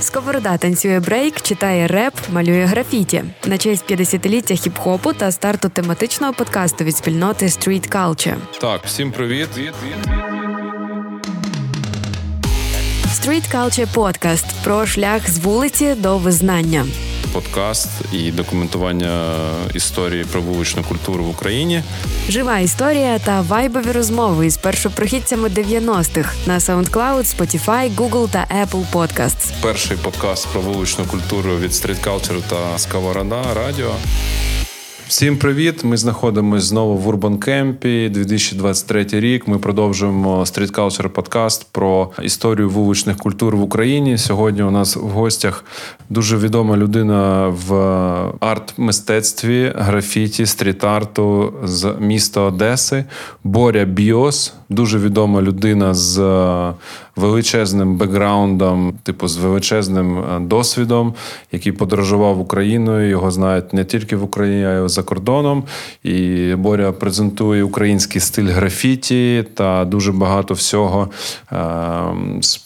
Сковорода танцює брейк, читає реп, малює графіті на честь 50-ліття хіп-хопу та старту тематичного подкасту від спільноти Street Culture. Так, всім привіт. Street Culture Podcast про шлях з вулиці до визнання. Подкаст і документування історії про вуличну культуру в Україні. Жива історія та вайбові розмови із першопрохідцями 90-х на SoundCloud, Spotify, Google та Apple Podcasts. Перший подкаст про вуличну культуру від Street Culture та Сковорода Радіо. Всім привіт! Ми знаходимося знову в Урбан Кемпі 2023 рік. Ми продовжуємо Culture подкаст про історію вуличних культур в Україні. Сьогодні у нас в гостях дуже відома людина в арт-мистецтві, графіті, стріт-арту з міста Одеси. Боря Біос, дуже відома людина з величезним бекграундом, типу з величезним е, досвідом, який подорожував Україною. Його знають не тільки в Україні, а й за кордоном. І Боря презентує український стиль графіті та дуже багато всього е-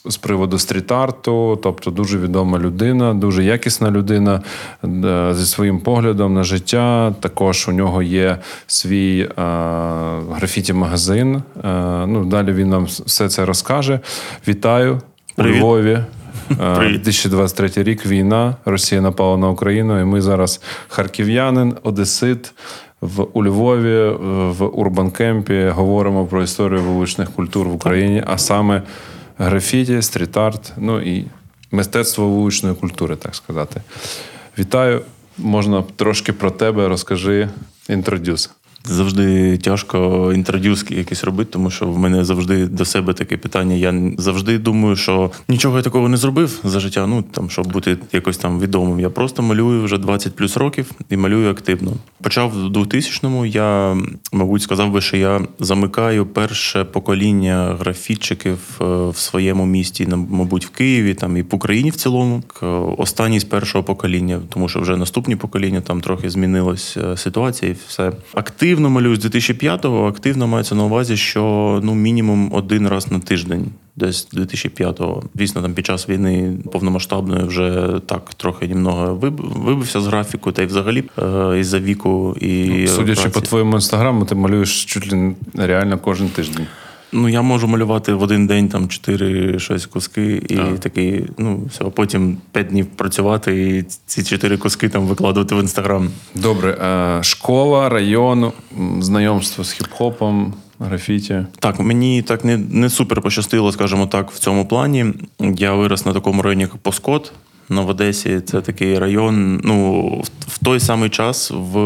з, приводу стріт-арту. Тобто дуже відома людина, дуже якісна людина е- зі своїм поглядом на життя. Також у нього є свій графіті-магазин. Ну, Далі він нам все це розкаже. Вітаю Привіт. у Львові. Привіт. 2023 рік війна. Росія напала на Україну, і ми зараз харків'янин, одесит в у Львові, в Урбан-кемпі говоримо про історію вуличних культур в Україні, а саме графіті, стріт-арт, ну і мистецтво вуличної культури, так сказати. Вітаю. Можна трошки про тебе розкажи інтродюс. Завжди тяжко інтродюски якісь робити, тому що в мене завжди до себе таке питання. Я завжди думаю, що нічого я такого не зробив за життя. Ну там, щоб бути якось там відомим. Я просто малюю вже 20 плюс років і малюю активно. Почав в 2000-му, Я, мабуть, сказав би, що я замикаю перше покоління графітчиків е, в своєму місті, мабуть, в Києві там і в Україні в цілому. Останній з першого покоління, тому що вже наступні покоління там трохи змінилась е, ситуація і все. Активно малюю з 2005-го. Активно мається на увазі, що ну мінімум один раз на тиждень. Десь 2005-го. Звісно, там під час війни повномасштабної вже так трохи німного виб- вибився з графіку, та й взагалі е, із-за віку і Судячи праці. по твоєму інстаграму, ти малюєш чуть ли реально кожен тиждень. Ну, я можу малювати в один день там 4-6 куски, і А. такий, ну, все, а потім 5 днів працювати і ці 4 куски там викладувати в інстаграм. Добре, школа, район, знайомство з хіп-хопом, графіті. Так, мені так не, не супер пощастило, скажімо так, в цьому плані. Я вирос на такому районі, як Поскот. На в Одесі це такий район. Ну, в, той самий час в,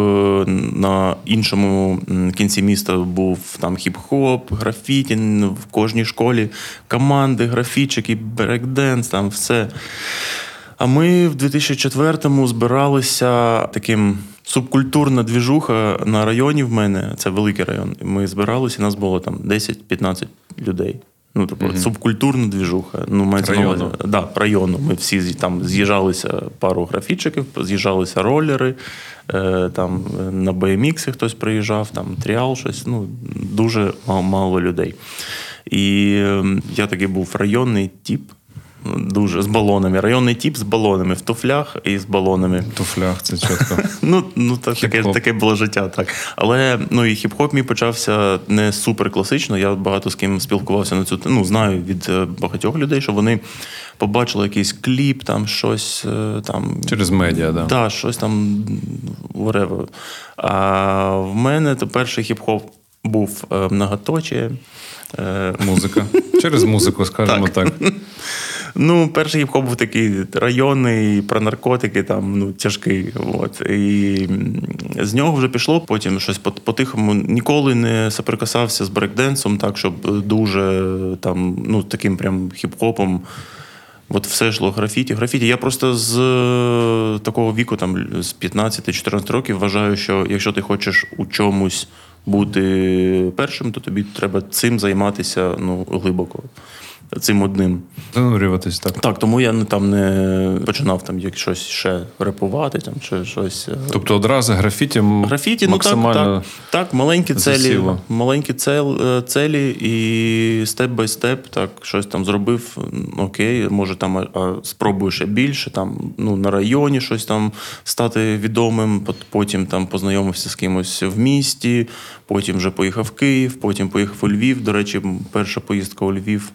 на іншому кінці міста був там хіп-хоп, графіті в кожній школі, команди, графічики, брейкденс, там все. А ми в 2004-му збиралися таким субкультурна двіжуха на районі в мене. Це великий район. Ми збиралися, нас було там 10-15 людей. Ну, тобто, субкультурна двіжуха. Ну, мається на Району. увазі. Да, району. Ми всі там з'їжджалися пару графічиків, з'їжджалися ролери, е, там на BMX хтось приїжджав, там тріал, щось. Ну, дуже мало, людей. І е, я такий був районний тип. Дуже з балонами. Районний тип з балонами в туфлях і з балонами. В туфлях це чітко. Ну, ну так, таке, таке було життя, так. Але ну, і хіп-хоп мій почався не супер класично. Я багато з ким спілкувався на цю ну, знаю від е, багатьох людей, що вони побачили якийсь кліп, там щось е, там. Через медіа, да. Да, щось там whatever. А в мене то перший хіп-хоп був е, многоточие. Е, Музика. Через музику, скажімо так. Ну, перший хіп-хоп був такий районний, про наркотики, там, ну, тяжкий. От. І з нього вже пішло, потім щось по- по-тихому ніколи не соприкасався з брейкденсом, так, щоб дуже там, ну, таким прям хіп-хопом. От все йшло графіті. Графіті. Я просто з е, такого віку, там, з 15-14 років, вважаю, що якщо ти хочеш у чомусь бути першим, то тобі треба цим займатися ну, глибоко. Цим одним. Занурюватись так. Так, тому я не там не починав там як щось ще репувати, там чи щось. е, Тобто одразу графіті, Графіті, максимально ну так, так, так, маленькі засіло. маленькі цел, е, целі і степ бай степ, так, щось там зробив, окей, може там а, спробую ще більше, там, ну, на районі щось там стати відомим, потім там познайомився з кимось в місті, потім вже поїхав в Київ, потім поїхав у Львів. До речі, перша поїздка у Львів.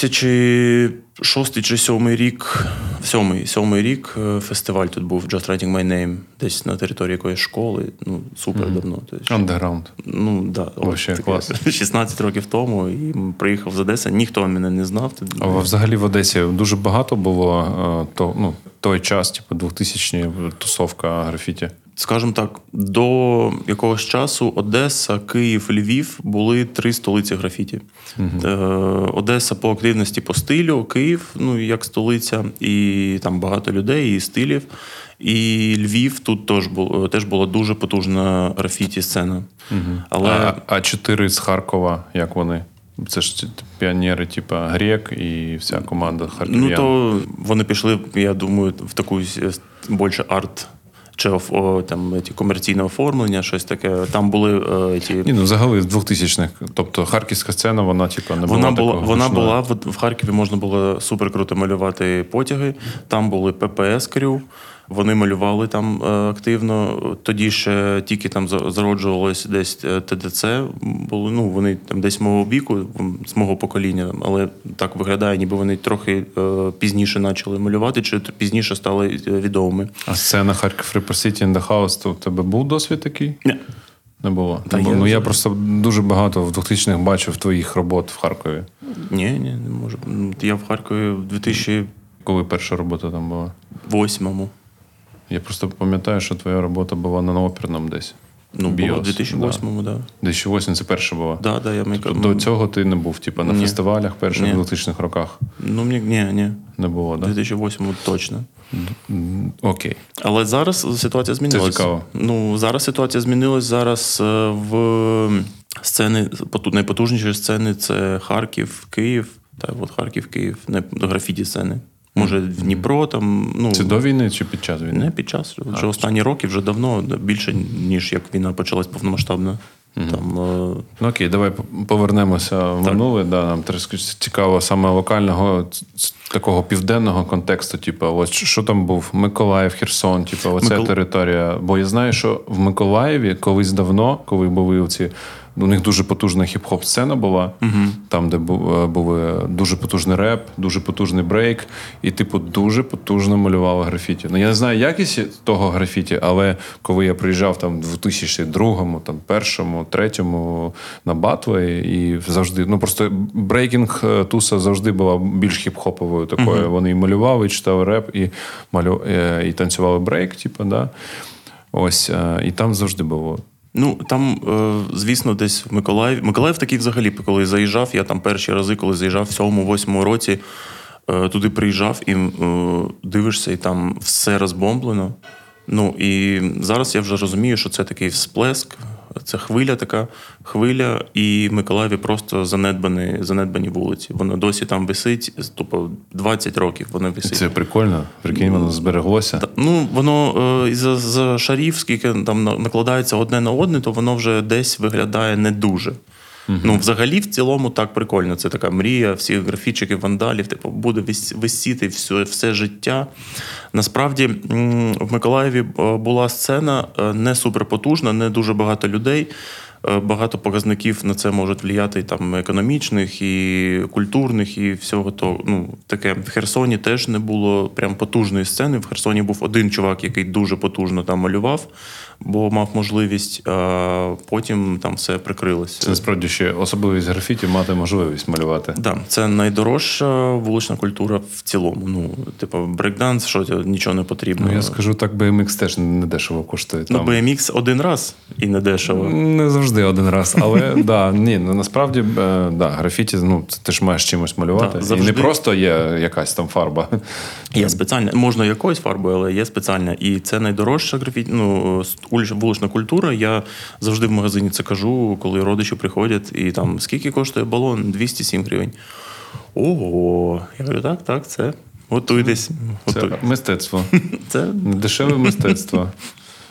2006 чи 2007 рік, сьомий, сьомий рік е, фестиваль тут був Just Writing My Name, десь на території якоїсь школи. Ну, супер давно. Тобто, андеграунд. Ну, да, Вообще клас. 16 років тому і приїхав з Одеси. Ніхто мене не знав. А взагалі в Одесі дуже багато було е, то, ну, той час, типу 2000-ні тусовка графіті. Скажімо так, до якогось часу Одеса, Київ, Львів були три столиці графіті. Е, Одеса по активності по стилю, Київ, ну як столиця, і там багато людей, і стилів. І Львів тут теж було теж була дуже потужна графіті сцена. Але А, а чотири з Харкова, як вони? Це ж піонери, типу Грек і вся команда харків'ян. Ну то вони пішли, я думаю, в таку більше арт. Чи о, там ті комерційне оформлення, щось таке. Там були е, ті. Ні, ну взагалі з 2000-х. Тобто харківська сцена, вона, типу, не була Вона була, такого вона була в, в Харкові можна було супер круто малювати потяги. Там були ППС крю. Вони малювали там е, активно. Тоді ще тільки там за- зароджувалось десь е, ТДЦ. Були, ну, вони там десь мого віку, з мого покоління, але так виглядає, ніби вони трохи е, пізніше почали малювати, чи пізніше стали відомими. А сцена Харків the House, то у тебе був досвід такий? Ні. Не було. Та ну, я ну я просто дуже багато в 2000-х бачив твоїх робот в Харкові. Ні, ні, не можу. Ну, Я в Харкові в 2008-му. Коли перша робота там була? Я просто пам'ятаю, що твоя робота була на оперному десь. Ну, було в Біос, 2008-му, так. Да. 2008 це перша була. Да, да, я Тобто до цього ти не був, типу, на Ні. фестивалях перших Ні. 2000-х роках Ну, мені, ні, ні. не було, так? 2008-му точно. Окей. Але зараз ситуація змінилася. цікаво. Ну, зараз ситуація змінилась. Зараз е, в сцени, найпотужніші сцени це Харків, Київ. Та от Харків, Київ, не графіті сцени. Може, в Дніпро там. Ну, Це до війни чи під час війни? Не під час. Вже останні роки вже давно, більше, ніж як війна почалась повномасштабно. Там, е, Ну окей, давай повернемося в минуле. Да, нам цікаво саме локального такого південного контексту. Типу, ось що там був Миколаїв, Херсон, типу, оця Микол- територія. Бо я знаю, що в Миколаєві колись давно, коли були ці. У них дуже потужна хіп-хоп сцена була, там, де е, були дуже потужний реп, дуже потужний брейк, і, типу, дуже потужно малювали графіті. Ну я не знаю якість того графіті, але коли я приїжджав там в 2002, там першому, третьому на батли, і завжди, ну просто брейкінг е, туса завжди була більш хіп-хоповою такою. Вони і малювали, і читали реп, і малю, е, і танцювали брейк, типу, да. Ось, е, і там завжди було. Ну там, е, звісно, десь в Миколаїв. Миколаїв такий взагалі, коли заїжджав, я там перші рази, коли заїжджав в 7-8 році, е, туди приїжджав і е, дивишся, і там все розбомблено. Ну і зараз я вже розумію, що це такий всплеск, це хвиля така хвиля, і в Миколаєві просто занедбані, занедбані вулиці. Воно досі там висить, тобто 20 років воно висить. Це прикольно. Прикинь, воно збереглося. Та- Ну, воно е, із-за за шарів, скільки там накладається одне на одне, то воно вже десь виглядає не дуже. Ну, взагалі, в цілому, так прикольно. Це така мрія всіх графічиків, вандалів, типу, буде висіти все, все життя. Насправді, в Миколаєві е, була сцена е, не суперпотужна, не дуже багато людей. Е, Багато показників на це можуть влияти там економічних і культурних, і всього того. Ну таке в Херсоні теж не було прям потужної сцени. В Херсоні був один чувак, який дуже потужно там малював, бо мав можливість. А потім там все прикрилося. Це насправді ще особливість графіті мати можливість малювати. Да, це найдорожча вулична культура в цілому. Ну, типу, брейкданс, що нічого не потрібно. Ну я скажу так, BMX теж не дешево коштує. Ну, BMX один раз і не дешево. Не завжди один раз, але да, ні, ну насправді е, да, графіті, ну ти ж маєш чимось малювати. Да, І не просто є якась там фарба. Є спеціальна, можна якоюсь фарбою, але є спеціальна. І це найдорожча графіті, ну, уліч- вулична культура. Я завжди в магазині це кажу, коли родичі приходять, і там скільки коштує балон? 207 гривень. Ого. Я говорю, так, так, це. Готуйтесь. Це мистецтво. Це Дешеве мистецтво.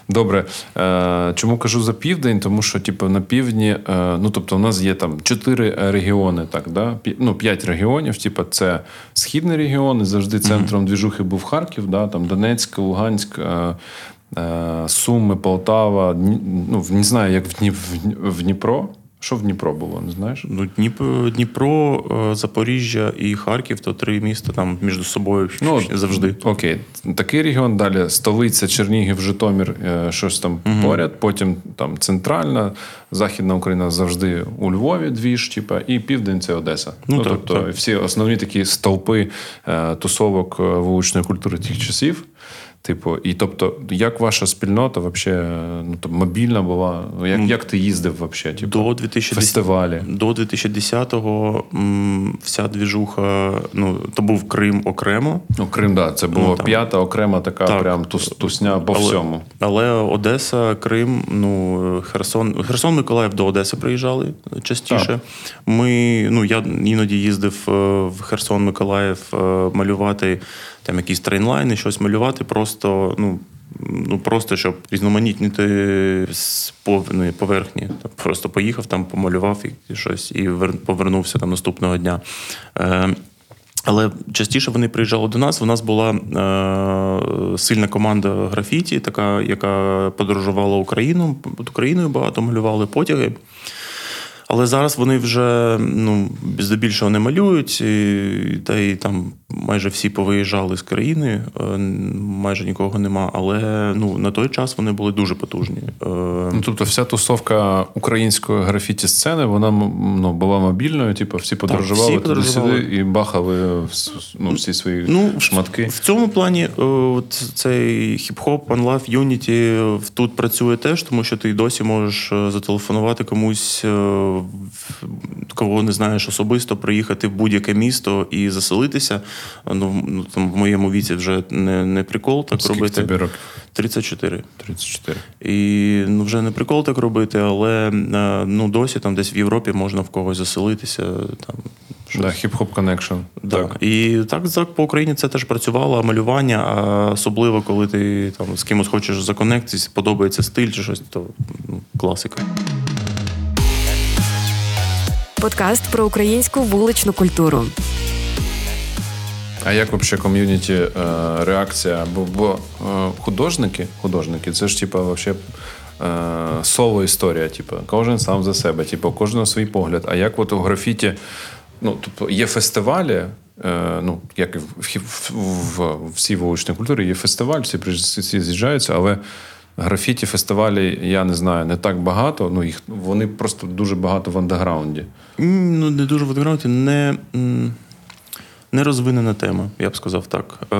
Добре, е, чому кажу за південь? Тому що, типу, на півдні, е, ну тобто, у нас є там чотири регіони, так, да? Ну, п'ять регіонів. Типу, це східний регіон, і завжди центром двіжухи був Харків, да? там Донецьк, Луганськ, е, Суми, Полтава. Ну, не знаю, як в, Дні, в, Дні- в Дніпро. Що в Дніпро було, не знаєш? ну, Дніпро, Дніпро, е, Запоріжжя і Харків то три міста там між собою Ну, завжди. Окей, такий регіон. Далі столиця Чернігів, Житомир, е, щось там поряд. Потім там центральна, західна Україна завжди у Львові, двіж, типа, і південь це Одеса. Ну, так, тобто так. всі основні такі стовпи е, тусовок е, вуличної культури тих часів. Типу, і тобто, як ваша спільнота вообще, ну, там, мобільна була? Як, як ти їздив вообще? Типу, До 2010 фестивалі? До 2010-го м, вся двіжуха, ну, то був Крим окремо. Ну, Крим, да, це було Ну, п'ята окрема така Так. прям тус, тусня по Але- всьому. Але Одеса, Крим, ну Херсон, Херсон, Миколаїв до Одеси приїжджали частіше. Так. Ми, ну я іноді їздив е, в Херсон, Миколаїв е, малювати там якісь трейнлайни, щось малювати, просто ну. Ну, просто щоб різноманітнити з ну, поверхні. Просто поїхав там, помалював і щось, і повернувся там наступного дня. Е, але частіше вони приїжджали до нас. У нас була е, сильна команда графіті, така, яка подорожувала Україну. Під Україною багато малювали потяги. Але зараз вони вже ну, здебільшого не малюють, і, та й там майже всі повиїжджали з країни, е, майже нікого нема. Але ну, на той час вони були дуже потужні. Е, Ну, тобто, вся тусовка української графіті сцени, вона ну, була мобільною, типу, всі подорожували всі подорожували. і бахали ну, всі свої Ну, шматки. В цьому плані е, от цей хіп-хоп, Unity е, тут працює теж, тому що ти досі можеш зателефонувати комусь, кого не знаєш особисто, приїхати в будь-яке місто і заселитися. Ну, ну, там в моєму віці вже не, не прикол так Скільки робити. тобі років? 34. 34. І ну, вже не прикол так робити, але е, ну, досі там десь в Європі можна в когось заселитися. Там, Да, хіп-хоп connection. так. І так, так по Україні це теж працювало, малювання, а особливо, коли ти там з кимось хочеш за connect итись, подобається стиль чи щось, то ну, класика. Подкаст про українську вуличну культуру. А як взагалі ком'юніті е, реакція? Бо, бо е, художники, художники, це ж типа вообще. е, Соло історія, типу, кожен сам за себе, типу, кожного свій погляд. А як от у графіті, ну, тобто є фестивалі, ну, як і в, в, в, в всій вуличній культурі, є фестиваль, всі, всі з'їжджаються, але графіті фестивалі, я не знаю, не так багато. Ну, їх, вони просто дуже багато в андеграунді. Ну, не дуже в андеграунді, не, м, не розвинена тема, я б сказав так. Е,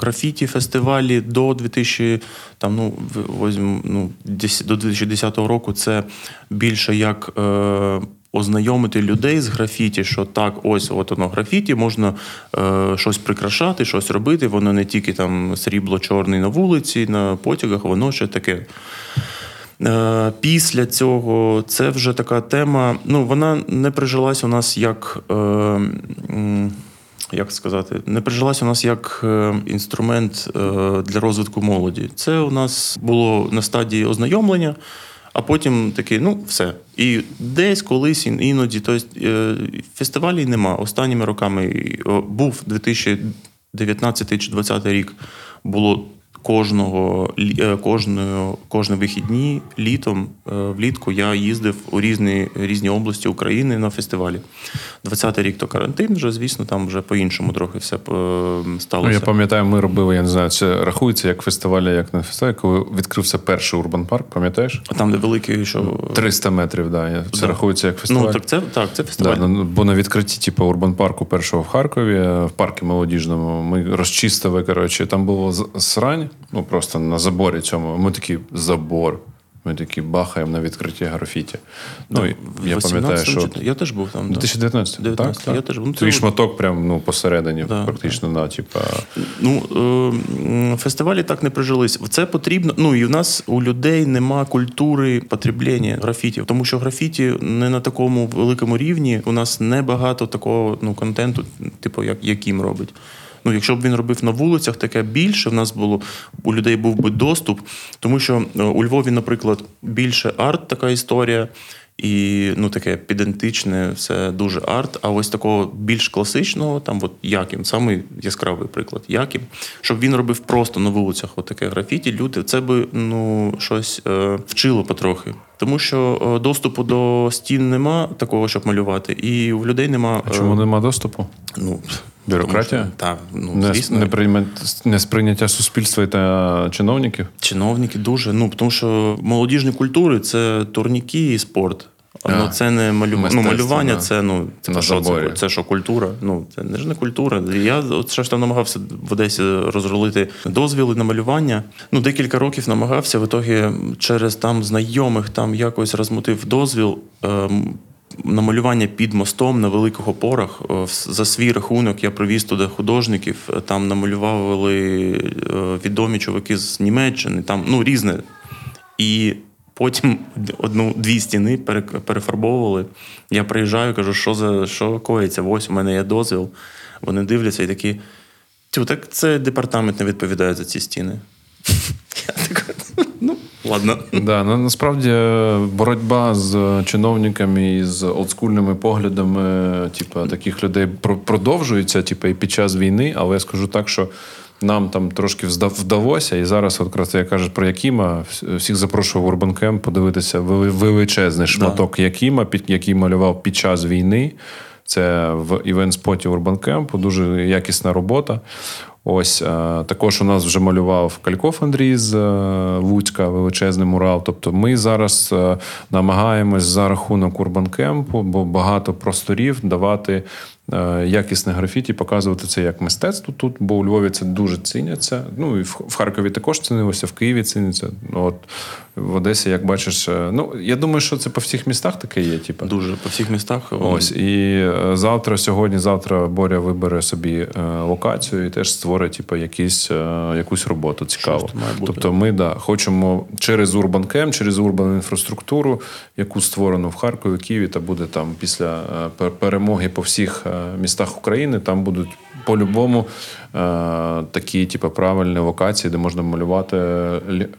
графіті фестивалі до 2000, там, ну, в- ну, десь- до 2010 року це більше як. Е, Ознайомити людей з графіті, що так, ось от воно графіті, можна е, щось прикрашати, щось робити. Воно не тільки там срібло чорний на вулиці, на потягах, воно ще таке. Е, Після цього це вже така тема. Ну, вона не прижилась у нас як. Е, як сказати, не прижилася у нас як е, інструмент е, для розвитку молоді. Це у нас було на стадії ознайомлення, а потім такий, ну, все. І десь колись іноді, тобто е, фестивалів нема. Останніми роками був 2019 чи 2020 рік було кожного е, кожного кожні вихідні літом е, влітку я їздив у різні різні області України на фестивалі. 20-й рік то карантин, вже звісно, там вже по-іншому трохи все е, Ну, сталося. я пам'ятаю, ми робили, я не знаю, це рахується як фестиваль, як не фестиваль, коли відкрився перший урбан парк, пам'ятаєш? А там, де великий, що 300 метрів, да. я- Це Да. рахується як фестиваль. ну так, це так, це фестиваль. Да, ну, бо на відкритті, типу, урбан парку першого в Харкові, в парку молодіжному, ми розчистили, коротше, там було срань, ну просто на заборі цьому. Ми такі забор. Ми такі бахаємо на відкритті графіті. Ну, Так, я пам'ятаю, що чи- Я теж був там. да. 2019 19, так, так? я теж був. Ну, Твій от- шматок прям ну, посередині, Да, практично, да, типа. Ну, е, фестивалі так не прижились. Це потрібно. Ну і в нас у людей нема культури потреблення графіті, тому що графіті не на такому великому рівні. У нас небагато такого ну, контенту, типу, як яким робить. Ну, якщо б він робив на вулицях, таке більше в нас було у людей був би доступ, тому що е, у Львові, наприклад, більше арт, така історія. І ну таке підентичне, все дуже арт. А ось такого більш класичного, там от Яким, самий яскравий приклад, Яким, щоб він робив просто на вулицях от графіті, люди це би ну щось е, вчило потрохи. Тому що е, доступу до стін нема такого, щоб малювати, і у людей нема. А чому нема доступу? Ну, Бюрократія? Так, ну Не, звісно. не, прийме, не сприйняття суспільства та чиновників? Чиновники дуже. Ну, тому що молодіжні культури це турніки і спорт. Ну, це не малювання. Ну, малювання да. це, ну, це, На що, це, це що культура. Ну, це не ж не культура. Я от щось там намагався в Одесі розрулити дозвіли на малювання. Ну, декілька років намагався. В ітогі через там знайомих там якось розмутив дозвіл. Ем, на малювання під мостом на великих опорах Е, за свій рахунок я привіз туди художників. Е, Там намалювали е, відомі чуваки з Німеччини, там ну різне. І потім одну-дві стіни пере- перефарбовували. Я приїжджаю, кажу, що за що коїться? Ось у мене є дозвіл. Вони дивляться і такі. Тю, так це департамент не відповідає за ці стіни. Я такий, ну, ладно. Да, ну, насправді е, боротьба з чиновниками і з олдскульними поглядами, типу, таких людей продовжується, типу, і під час війни, але я скажу так, що. Нам там трошки вдалося, і зараз, от якраз я кажу про Якіма, всіх запрошую в Урбан Кемп подивитися величезний шматок Якіма, який малював під час війни. Це в event-spot і Урбан Кемпу, дуже якісна робота. Ось е, також у нас вже малював Кальков Андрій з е, Луцька, величезний мурал. Тобто ми зараз е, намагаємось за рахунок Урбан Кемпу, бо багато просторів давати якісне графіті, показувати це як мистецтво тут, бо у Львові це дуже ціняться. Ну і в Харкові також цінилося, в Києві ціниться. От в Одесі, як бачиш, е, ну я думаю, що це по всіх містах таке є. Типу. Дуже по всіх містах. Ось і е, завтра, сьогодні, завтра Боря вибере собі е, локацію і теж створить типу, якісь, е, якусь роботу цікаву. Тобто, ми да, хочемо через Urban Camp, через урбану інфраструктуру, яку створено в Харкові, Києві, та буде там після е, перемоги по всіх е, містах України. Там будуть по-любому е, такі, типу, правильні локації, де можна малювати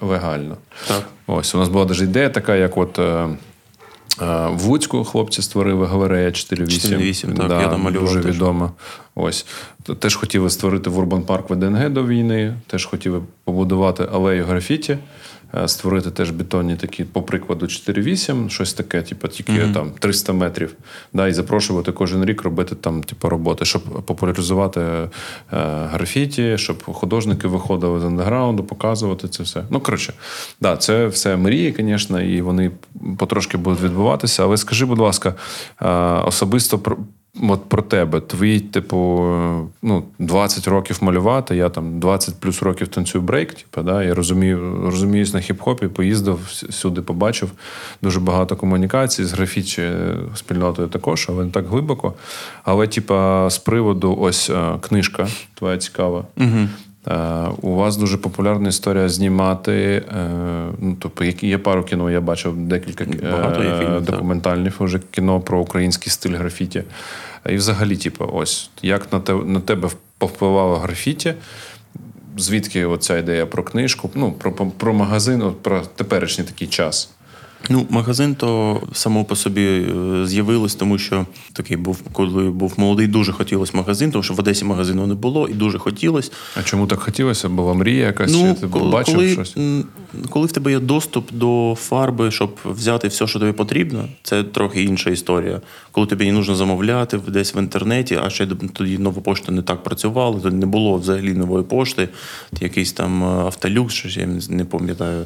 легально. Так. Ось у нас була навіть ідея така, як от. е, е, В Луцьку хлопці створили галерея 4.8. 4.8, так, я там малював Дуже теж. відома. Ось. Теж хотіли створити в Урбан Парк ВДНГ до війни, теж хотіли побудувати алею графіті, створити теж бетонні такі, по прикладу, 4.8, щось таке, типу, тільки там 300 метрів. Да, і запрошувати кожен рік робити там, типу, роботи, щоб популяризувати е, графіті, щоб художники виходили з андеграунду, показувати це все. Ну, коротше, да, це все мрії, звісно, і вони потрошки будуть відбуватися. Але скажи, будь ласка, е, особисто про. От про тебе, твій, типу, ну, 20 років малювати, я там 20 плюс років танцюю брейк, типу, да, я розумію, розуміюсь на хіп-хопі, поїздив сюди, побачив дуже багато комунікацій з графічі спільнотою також, але не так глибоко. Але, типу, з приводу ось е, книжка твоя цікава. Угу. Е, У вас дуже популярна історія знімати. е, Ну, тобто, є пару кіно, я бачив декілька е, Багато є так. документальних вже кіно про український стиль графіті. І взагалі, типу, ось як на те на тебе повпливало графіті? Звідки оця ідея про книжку? Ну, про, про магазин, про теперішній такий час. Ну, магазин то само по собі е, з'явилось, тому що такий був, коли був молодий, дуже хотілося магазин, тому що в Одесі магазину не було і дуже хотілося. А чому так хотілося? Була мрія якась? чи ти коли, бачив коли, щось? коли в тебе є доступ до фарби, щоб взяти все, що тобі потрібно, це трохи інша історія. Коли тобі не нужно замовляти десь в інтернеті, а ще тоді нова пошта не так працювала, тоді не було взагалі нової пошти, якийсь там е, автолюкс, що я не пам'ятаю.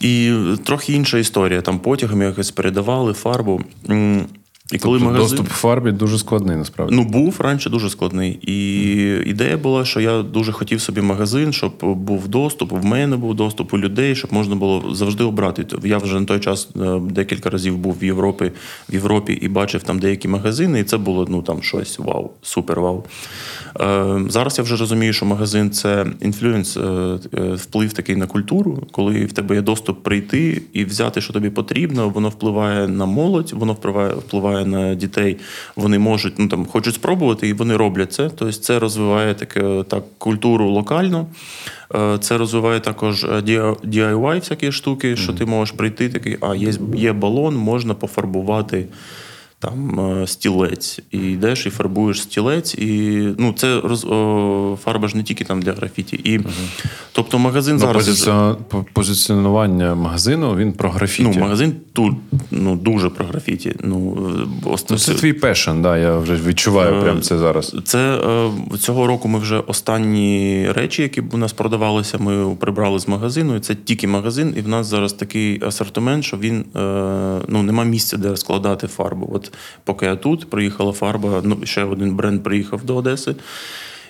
І трохи інша історія. Там потягом якось передавали фарбу. І коли тобто магазин... доступ в фарбі дуже складний, насправді. Ну, був раніше дуже складний. І ідея була, що я дуже хотів собі магазин, щоб був доступ, в мене був доступ у людей, щоб можна було завжди обрати. Я вже на той час е, декілька разів був в Європі в Європі і бачив там деякі магазини, і це було ну там щось вау, супер вау. Е, Зараз я вже розумію, що магазин це інфлюенс, е, е, вплив такий на культуру, коли в тебе є доступ прийти і взяти, що тобі потрібно, воно впливає на молодь, воно впливає впливає впливає на дітей. Вони можуть ну там хочуть спробувати, і вони роблять це. Тобто це розвиває таке так культуру локально. Е, це розвиває також е, DIY всякі штуки, що ти можеш прийти, такий, а є є балон, можна пофарбувати там е, стілець, і йдеш і фарбуєш стілець, і ну це роз о, фарба ж не тільки там для графіті. І, угу. Тобто магазин ну, зараз позиціон... позиціонування магазину він про графіті. Ну, магазин тут ну дуже про графіті. Ну, ост... ну Це твій пешен, да, я вже відчуваю е, прямо це зараз. Це е, цього року ми вже останні речі, які б у нас продавалися, ми прибрали з магазину. і Це тільки магазин, і в нас зараз такий асортимент, що він ну нема місця, де складати фарбу. От поки я тут, приїхала фарба, ну ще один бренд приїхав до Одеси.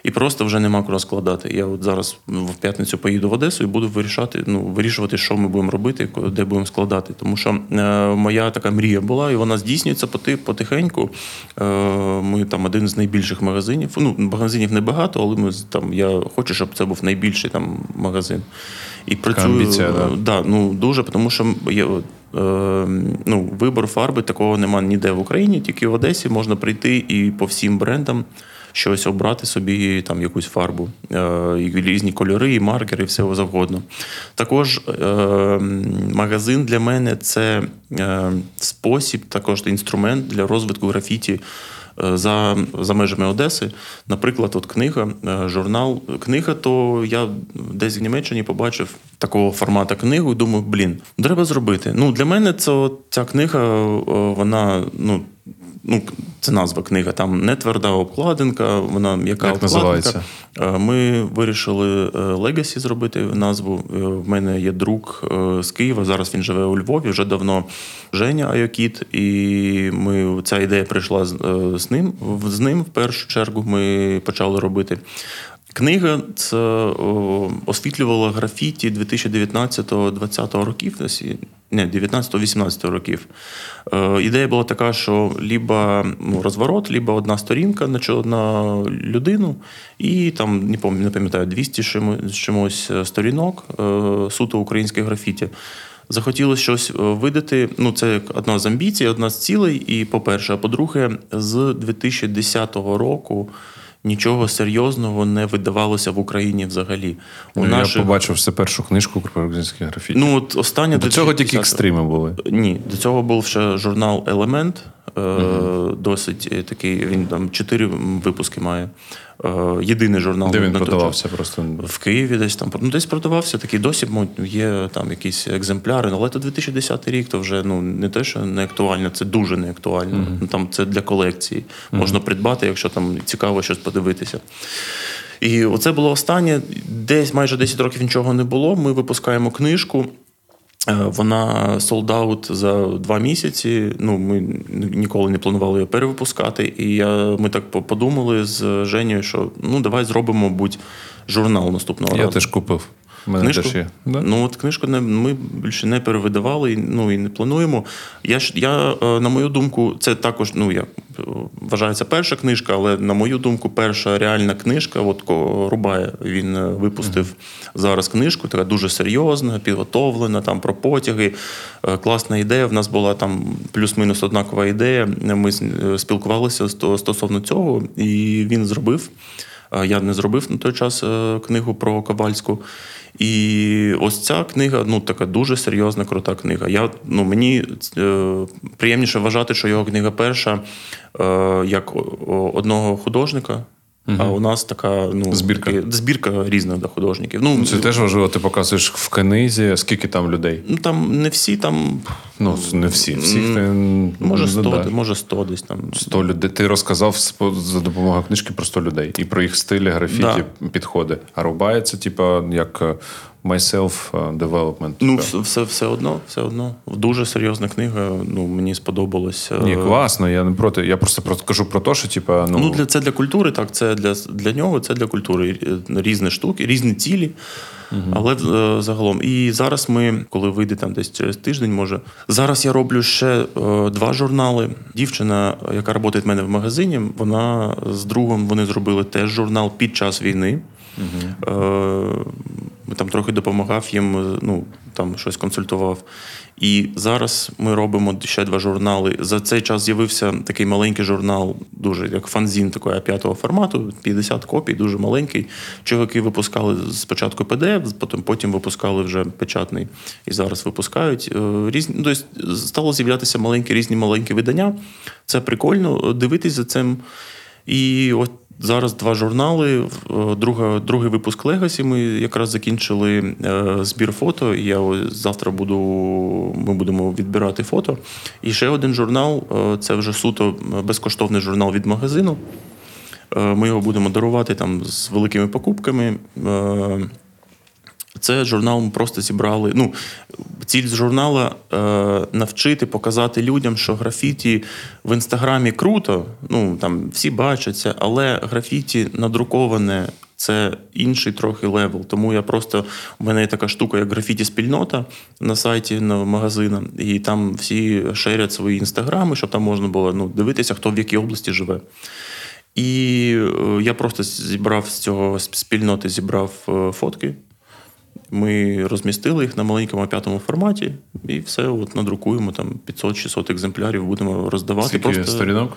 І просто вже нема куди складати. Я от зараз в п'ятницю поїду в Одесу і буду вирішати, ну, вирішувати, що ми будемо робити, де будемо складати. Тому що е, моя така мрія була, і вона здійснюється потихеньку. Е, Ми там один з найбільших магазинів. Ну, магазинів небагато, але ми там я хочу, щоб це був найбільший там магазин. І працюю Амбіція, да. Да, ну, дуже, тому що є. Е, ну, Вибор фарби такого нема ніде в Україні, тільки в Одесі можна прийти і по всім брендам щось обрати собі там якусь фарбу, е, і різні кольори, і маркери, і все завгодно. Також е, магазин для мене це спосіб, також інструмент для розвитку графіті. За за межами Одеси, наприклад, от книга, журнал, книга, то я десь в Німеччині побачив такого формату книгу і думаю, блін, треба зробити. Ну, Для мене це, ця книга, вона ну, ну, це назва книга, там не тверда обкладинка, вона м'яка Як обкладинка. називається? Е, ми вирішили Legacy зробити назву. Е, в мене є друг е, з Києва. Зараз він живе у Львові, вже давно Женя Айокіт. І ми ця ідея прийшла з ним. З ним в першу чергу ми почали робити. Книга це освітлювала графіті 2019-2020 років, не 19-18 років. Е, ідея була така, що либо ну, розворот, либо одна сторінка на людину, і там не пам'ятаю 200 з чимось е, сторінок е, суто українське графіті. Захотілося щось видати. Ну, це одна з амбіцій, одна з цілей. І, по-перше, а по-друге, з 2010 року нічого серйозного не видавалося в Україні взагалі. У ну, наших... Я побачив все першу книжку про українські графіті. Ну, от остання До цього тільки екстрими були. Ні, до цього був ще журнал Елемент. Угу. Досить е, такий, він там чотири випуски має. Е, єдиний журнал. Де він продавався просто? В Києві десь там. Ну, десь продавався такий досі, є там якісь екземпляри, але це 2010 рік, то вже ну, не те, що не актуально, це дуже не актуально. Mm-hmm. Там Це для колекції. Mm-hmm. Можна придбати, якщо там цікаво щось подивитися. І оце було останнє. Десь майже 10 років нічого не було. Ми випускаємо книжку. Е, вона солдаут за два місяці. Ну, Ми ніколи не планували її перевипускати. І я, ми так подумали з Женєю, що ну давай зробимо будь журнал наступного я разу. Я теж купив. Мене книжку? теж є. Да? Ну от книжку не ми більше не перевидавали, ну і не плануємо. Я я е, на мою думку, це також ну я вважається перша книжка, але на мою думку, перша реальна книжка. От Рубає він е, випустив mm-hmm. зараз книжку, така дуже серйозна, підготовлена там про потяги. Е, класна ідея. В нас була там плюс-мінус однакова ідея. Ми спілкувалися стосовно цього, і він зробив. Я не зробив на той час книгу про Ковальську. І ось ця книга ну така дуже серйозна, крута книга. Я, ну, Мені е, приємніше вважати, що його книга перша е, як одного художника. Угу. А у нас така ну збірка такі, збірка різних да, художників. Ну це теж важливо. Ти показуєш в книзі, скільки там людей? Ну там не всі там. Ну не всі. Всіх ти може 100, да. може 100 десь там. 100 людей. Ти розказав за допомогою книжки про 100 людей і про їх стилі, графіті, да. підходи. А рубається, типа, як myself development. Ну, все, все все одно, все одно. Дуже серйозна книга. Ну, мені сподобалось. Ні, класно, я не проти. Я просто про кажу про те, що типа, ну... ну для це для культури, так, це для для нього, це для культури. Різні штуки, різні цілі. Угу. Але е, загалом. І зараз ми, коли вийде там десь через тиждень, може. Зараз я роблю ще е, два журнали. Дівчина, яка працює в мене в магазині, вона з другом вони зробили теж журнал під час війни. Угу. Е, там трохи допомагав їм, ну там щось консультував. І зараз ми робимо ще два журнали. За цей час з'явився такий маленький журнал, дуже як фанзін такого А5 формату, 50 копій, дуже маленький. Чоловіки випускали спочатку PDF, потім потім випускали вже печатний і зараз випускають. Е, різні ну, тобто стало з'являтися маленькі різні маленькі видання. Це прикольно дивитись за цим. І от Зараз два журнали. Е, друга, Другий випуск Legacy. Ми якраз закінчили е, збір фото. Я завтра буду. Ми будемо відбирати фото. І ще один журнал е, це вже суто безкоштовний журнал від магазину. Ми його будемо дарувати там з великими покупками. Це журнал ми просто зібрали. Ну, Ціль з журнала е, навчити, показати людям, що графіті в інстаграмі круто, ну там всі бачаться, але графіті надруковане це інший трохи level. Тому я просто у мене є така штука, як графіті-спільнота на сайті на магазина, і там всі share ять свої інстаграми, щоб там можна було ну, дивитися, хто в якій області живе. І е, я просто зібрав з цього спільноти, зібрав е, фотки. Ми розмістили їх на маленькому п'ятому форматі, і все от надрукуємо там 500-600 екземплярів, будемо роздавати. Скільки просто сторінок?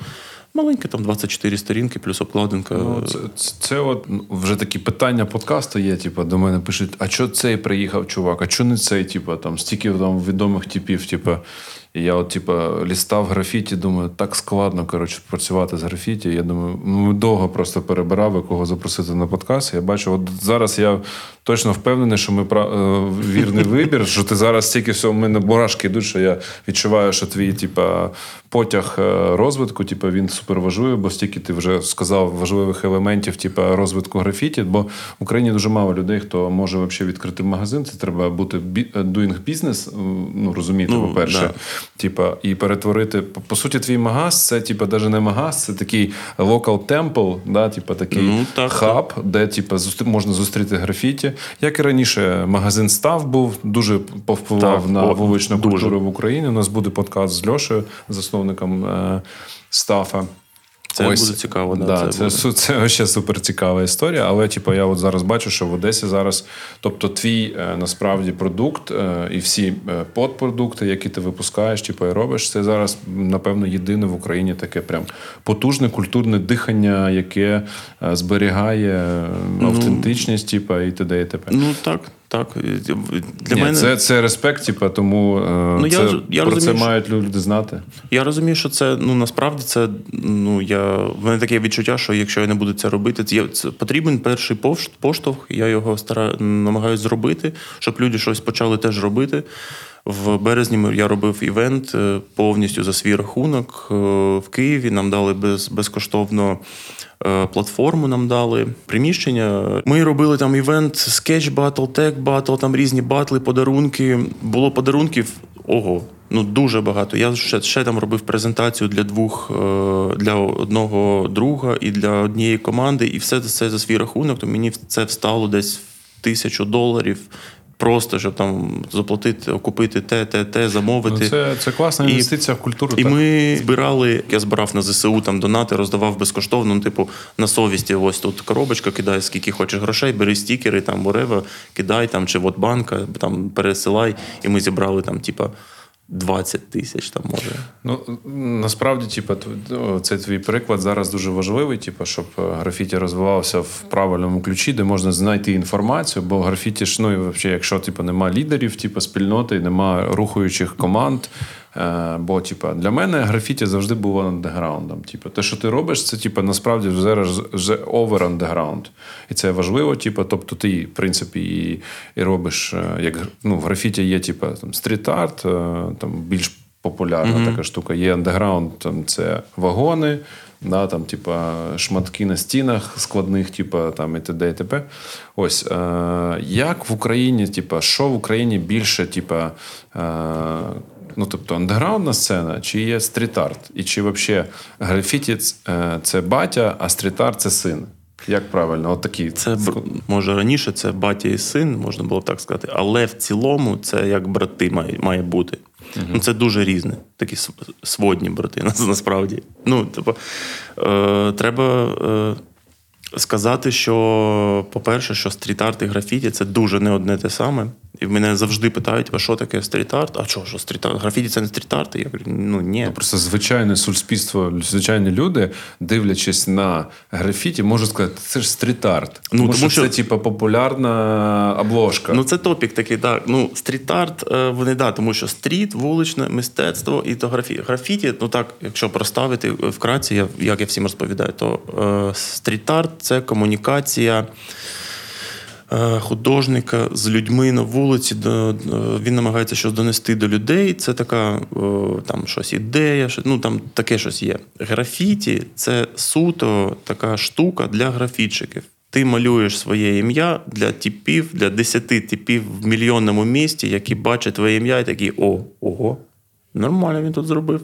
Маленьке, там 24 сторінки, плюс обкладинка. Ну, Це це, це от вже такі питання подкасту є. Типу, до мене пишуть: а що цей приїхав, чувак? А чого не цей? Типу, там стільки там відомих типів, типу. І я от, типа, лістав графіті, думаю, так складно коротше, працювати з графіті. Я думаю, ну довго просто перебирав, кого запросити на подкаст. Я бачу, от зараз я точно впевнений, що ми прав... Е, вірний вибір, що ти зараз стільки всього в мене бурашки йдуть, що я відчуваю, що твій типа, потяг е, розвитку, типа, він суперважливий, бо стільки ти вже сказав важливих елементів, типа розвитку графіті. Бо в Україні дуже мало людей, хто може взагалі відкрити магазин. Це треба бути doing business, ну розуміти, ну, по-перше. Да. Типа, і перетворити. По суті, твій магаз це типа, навіть не магаз, це такий local temple, да, типа такий ну, так, хаб, так. де типа, можна зустріти графіті. Як і раніше, магазин став був, дуже повпливав так, на о, вуличну дуже. культуру в Україні. У нас буде подкаст з Льошею, засновником е, Стафа. Це Ось, буде цікаво. Да, да Це це, це ще супер цікава історія. Але типу, я от зараз бачу, що в Одесі зараз, тобто, твій е, насправді продукт е, і всі е, подпродукти, які ти випускаєш, типу, і робиш, це зараз, напевно, єдине в Україні таке прям потужне культурне дихання, яке зберігає ну, автентичність, типу, і т.д. і т.п. Ну так. Так, для Ні, мене це це респект, типу, тому ну, це, я, я про розумію, це мають люди знати. Я розумію, що це ну насправді це ну я в мене таке відчуття, що якщо я не буду це робити, це, це потрібен перший поштовх. Я його стара намагаюся зробити, щоб люди щось почали теж робити. В березні я робив івент е, повністю за свій рахунок е, в Києві. Нам дали без, безкоштовно Е, платформу нам дали приміщення. Ми робили там event, sketch battle, tag battle, там різні батли, подарунки. Було подарунків. Ого, ну дуже багато. Я ще ще там робив презентацію для двох для одного друга і для однієї команди, і все це за свій рахунок. То мені це встало десь в тисячу доларів. Просто щоб там заплатити, окупити те, те, те, замовити. Ну, Це це класна інвестиція і, в культуру. І так. ми збирали, я збирав на ЗСУ там донати, роздавав безкоштовно. Ну, типу, на совісті, ось тут коробочка, кидай, скільки хочеш грошей, бери стікери, там whatever, кидай там, чи от банка, там пересилай. І ми зібрали там, типа. 20 тисяч там може. Ну насправді, типу, цей твій приклад зараз дуже важливий, типу, щоб е, графіті розвивався в правильному ключі, де можна знайти інформацію, бо графіті ж, ну і взагалі, якщо типу, нема лідерів, типу, спільноти, нема рухаючих команд. Е, бо, типа, для мене графіті завжди було андеграундом. Типу, те, що ти робиш, це типу, насправді вже вже over андеграунд. І це важливо. Типу, тобто, ти, в принципі, і і робиш, е, як ну, в графіті є типу, там, стріт-арт, е, там більш популярна mm-hmm. така штука. Є андеграунд, там це вагони. да, там, типа, шматки на стінах складних, типа, там, і т.д. і т.п. Ось, е, як в Україні, типа, що в Україні більше, типа, е, ну, тобто, андеграундна сцена, чи є стріт-арт? І чи взагалі графіті е, це батя, а стріт-арт це син? Як правильно, от такі це може раніше це батя і син, можна було б так сказати, але в цілому це як брати має має бути. Угу. Ну, Це дуже різне, такі сводні брати насправді. Ну, типу, е, треба е, сказати, що, по-перше, що стріт-арт і графіті це дуже не одне те саме. І мене завжди питають, а що таке стріт-арт? А що, що стріт-арт? Графіті це не стріт-арт? Я говорю, ну ні. Ну, просто звичайне суспільство, звичайні люди, дивлячись на графіті, можуть сказати, це ж стріт-арт. Ну, тому, тому що це типу, популярна обложка. Ну, це топік такий, так. Ну, стріт-арт, е, вони да, тому що стріт, вуличне мистецтво і то графіті. Графіті, ну так, якщо проставити вкратці, як я всім розповідаю, то е, стріт-арт це комунікація. Е, художника з людьми на вулиці. Він намагається щось донести до людей. Це така там щось ідея, ну там таке щось є. Графіті це суто така штука для графітчиків. Ти малюєш своє ім'я для типів, для десяти типів в мільйонному місті, які бачать твоє ім'я і такі о, ого, нормально він тут зробив.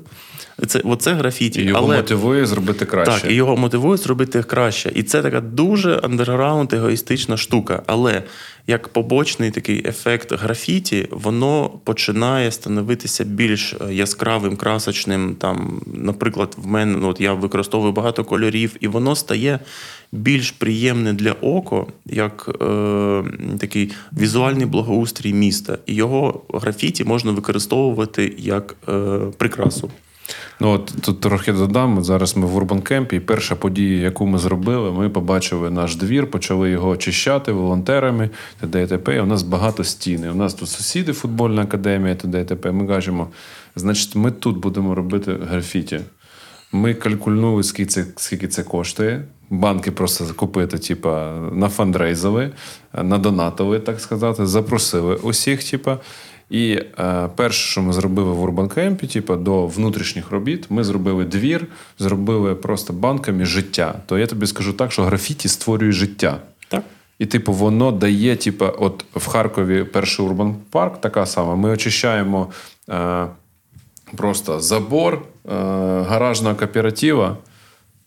Це оце графіті. І Його але, мотивує зробити краще. Так, і його мотивує зробити краще. І це така дуже андерграунд, егоїстична штука. Але як побочний такий ефект графіті, воно починає становитися більш яскравим, красочним. Там, Наприклад, в мене ну, от я використовую багато кольорів, і воно стає більш приємне для око, як е, такий візуальний благоустрій міста. І його графіті можна використовувати як е, прикрасу. Ну от тут трохи додам. Зараз ми в Урбанкемпі, і перша подія, яку ми зробили, ми побачили наш двір, почали його очищати волонтерами, т.д. і т.п. У нас багато стіни. У нас тут сусіди, футбольна академія, т.д. і т.п. Ми кажемо, значить, ми тут будемо робити графіті. Ми калькульнули, скільки це скільки це коштує. Банки просто купити, типа, нафандрейзили, надонатили, так сказати, запросили усіх, типа. І е, перше, що ми зробили в Урбанкемпі, типу, до внутрішніх робіт, ми зробили двір, зробили просто банками життя. То я тобі скажу так, що графіті створює життя. Так. І, типу, воно дає, типу, от в Харкові перший урбан парк така сама. Ми очищаємо е, просто забор е, гаражного кооператива.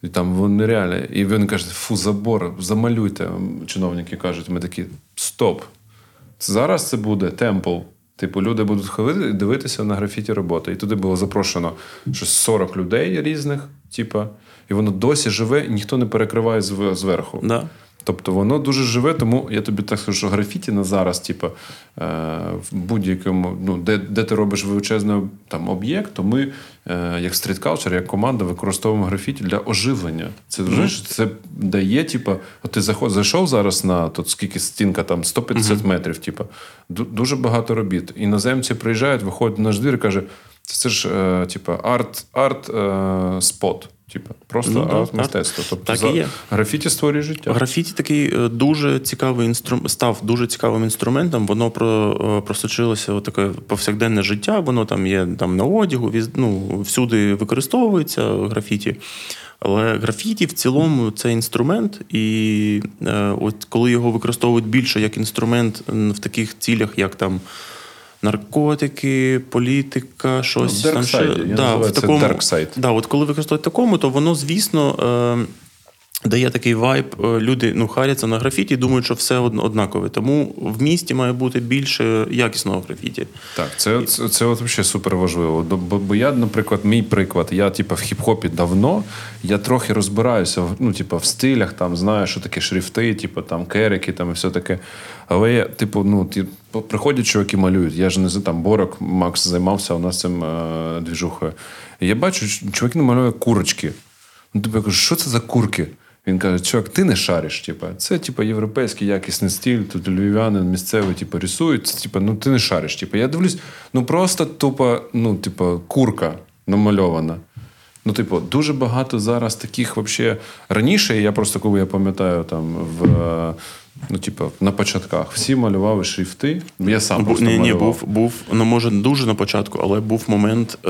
І там вони реально. І він каже, фу, забор, замалюйте. Чиновники кажуть, ми такі стоп. Зараз це буде темпл. Типу, люди будуть ходити дивитися на графіті роботи. І туди було запрошено щось 40 людей різних, типу, і воно досі живе, ніхто не перекриває зверху. Да. Тобто воно дуже живе, тому я тобі так скажу, що графіті на зараз, типу, е, в будь-якому, ну, де де ти робиш величезний там об'єкт, то ми, е, як стріткалчер, як команда, використовуємо графіті для оживлення. Це mm-hmm. це дає, типу, от ти заход, зайшов зараз на тут скільки стінка, там 150 mm-hmm. метрів, типу, дуже багато робіт. Іноземці приїжджають, виходять на наш двір і кажуть, це, ж, е, типу, арт, арт спот. Типу, просто ну, арт мистецтво. Тобто так за і є. графіті створює життя. Графіті такий е, дуже цікавий інструмент, став дуже цікавим інструментом. Воно про е, просочилося таке повсякденне життя. Воно там є там на одягу, ну, всюди використовується графіті. Але графіті в цілому це інструмент, і е, от коли його використовують більше як інструмент в таких цілях, як там наркотики, політика, щось ну, там ще. Да, в такому, да, от коли використовують такому, то воно, звісно. Дає такий вайб, е, люди ну харяться на графіті думають, що все однакове. Тому в місті має бути більше якісного графіті. Так, це це, це от взагалі супер важливо. Бо, бо я, наприклад, мій приклад, я типу, в хіп-хопі давно, я трохи розбираюся ну, типу, в стилях, там знаю, що таке шрифти, типу, там керики там і все таке. Але я, типу, ну, ті, приходять чуваки малюють. Я ж не за там Борок, Макс займався у нас цим е, двіжухою. Я бачу, чуваки намалюють курочки. Ну, тобі я кажу, що це за курки? Він каже, чувак, ти не шариш. Типа. Це типа, європейський якісний стиль, тут львів'янин місцевий типу, рисують. Це, типа, ну ти не шариш. Типа. Я дивлюсь, ну просто тупо, ну, типа, курка намальована. Ну, типу, дуже багато зараз таких вообще раніше. Я просто коли я пам'ятаю, там в Ну, типа, на початках всі малювали шрифти. Я сам Бу, просто ні, ні, малював. був, був, ну може дуже на початку, але був момент. Е,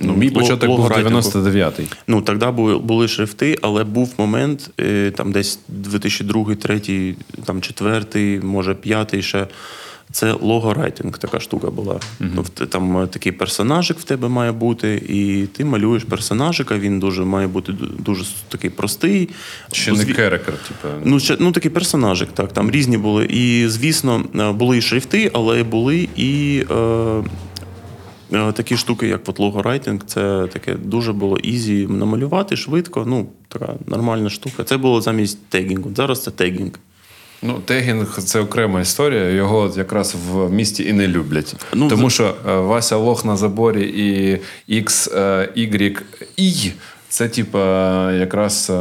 Ну, мій ло- початок був логорайтингу. 99-й. Ну, тоді були, були шрифти, але був момент, е, там десь 2002, 2003, там 4, може 5 ще. Це логорайтинг, така штука була. Тобто там е, такий персонажик в тебе має бути, і ти малюєш персонажика, він дуже має бути дуже такий простий. Ще не character, типу. Ну, ще, ну такий персонажик, так, там різні були. І, звісно, е, були і шрифти, але були і е, е, такі штуки, як от logo writing. Це таке дуже було easy намалювати швидко. Ну, така нормальна штука. Це було замість тегінгу. Зараз це тегінг. Ну, тегінг це окрема історія. Його якраз в місті і не люблять. Ну, Тому що е, Вася Лох на заборі і X, е, Y, І. Це, типа, якраз е,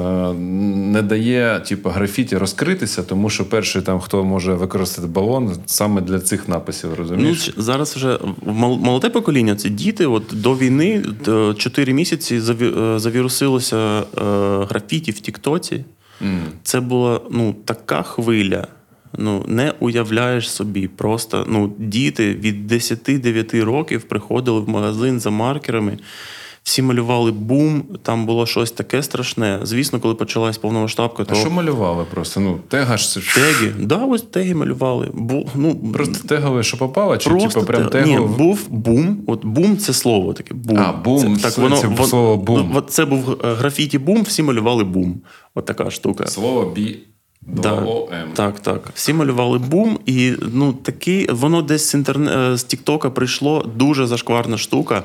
не дає типа, графіті розкритися, тому що перший там, хто може використати балон, саме для цих написів, Ну, розумієш? ч- зараз вже мол- молоде покоління, це діти. От до війни 4 місяці заві- е, завірусилося е, графіті в Тіктоці. Це була ну, така хвиля. Ну, не уявляєш собі. Просто ну, діти від 10-9 років приходили в магазин за маркерами. Всі малювали бум, там було щось таке страшне. Звісно, коли почалась повномасштабка, А то що малювали просто? Ну, тега ж це теги. Да, ось теги малювали. Бу, ну, просто тегове, що попало, чи Просто типа прям те- Ні, був бум. От бум це слово таке. Бум. А, бум, Це, це- це вон- слово бум. ну, от Це був е, графіті бум, всі малювали бум. От така штука. Слово бі. Да. Так, так. Всі малювали бум, і ну такі, воно десь з інтерне... з Тіктока прийшло дуже зашкварна штука.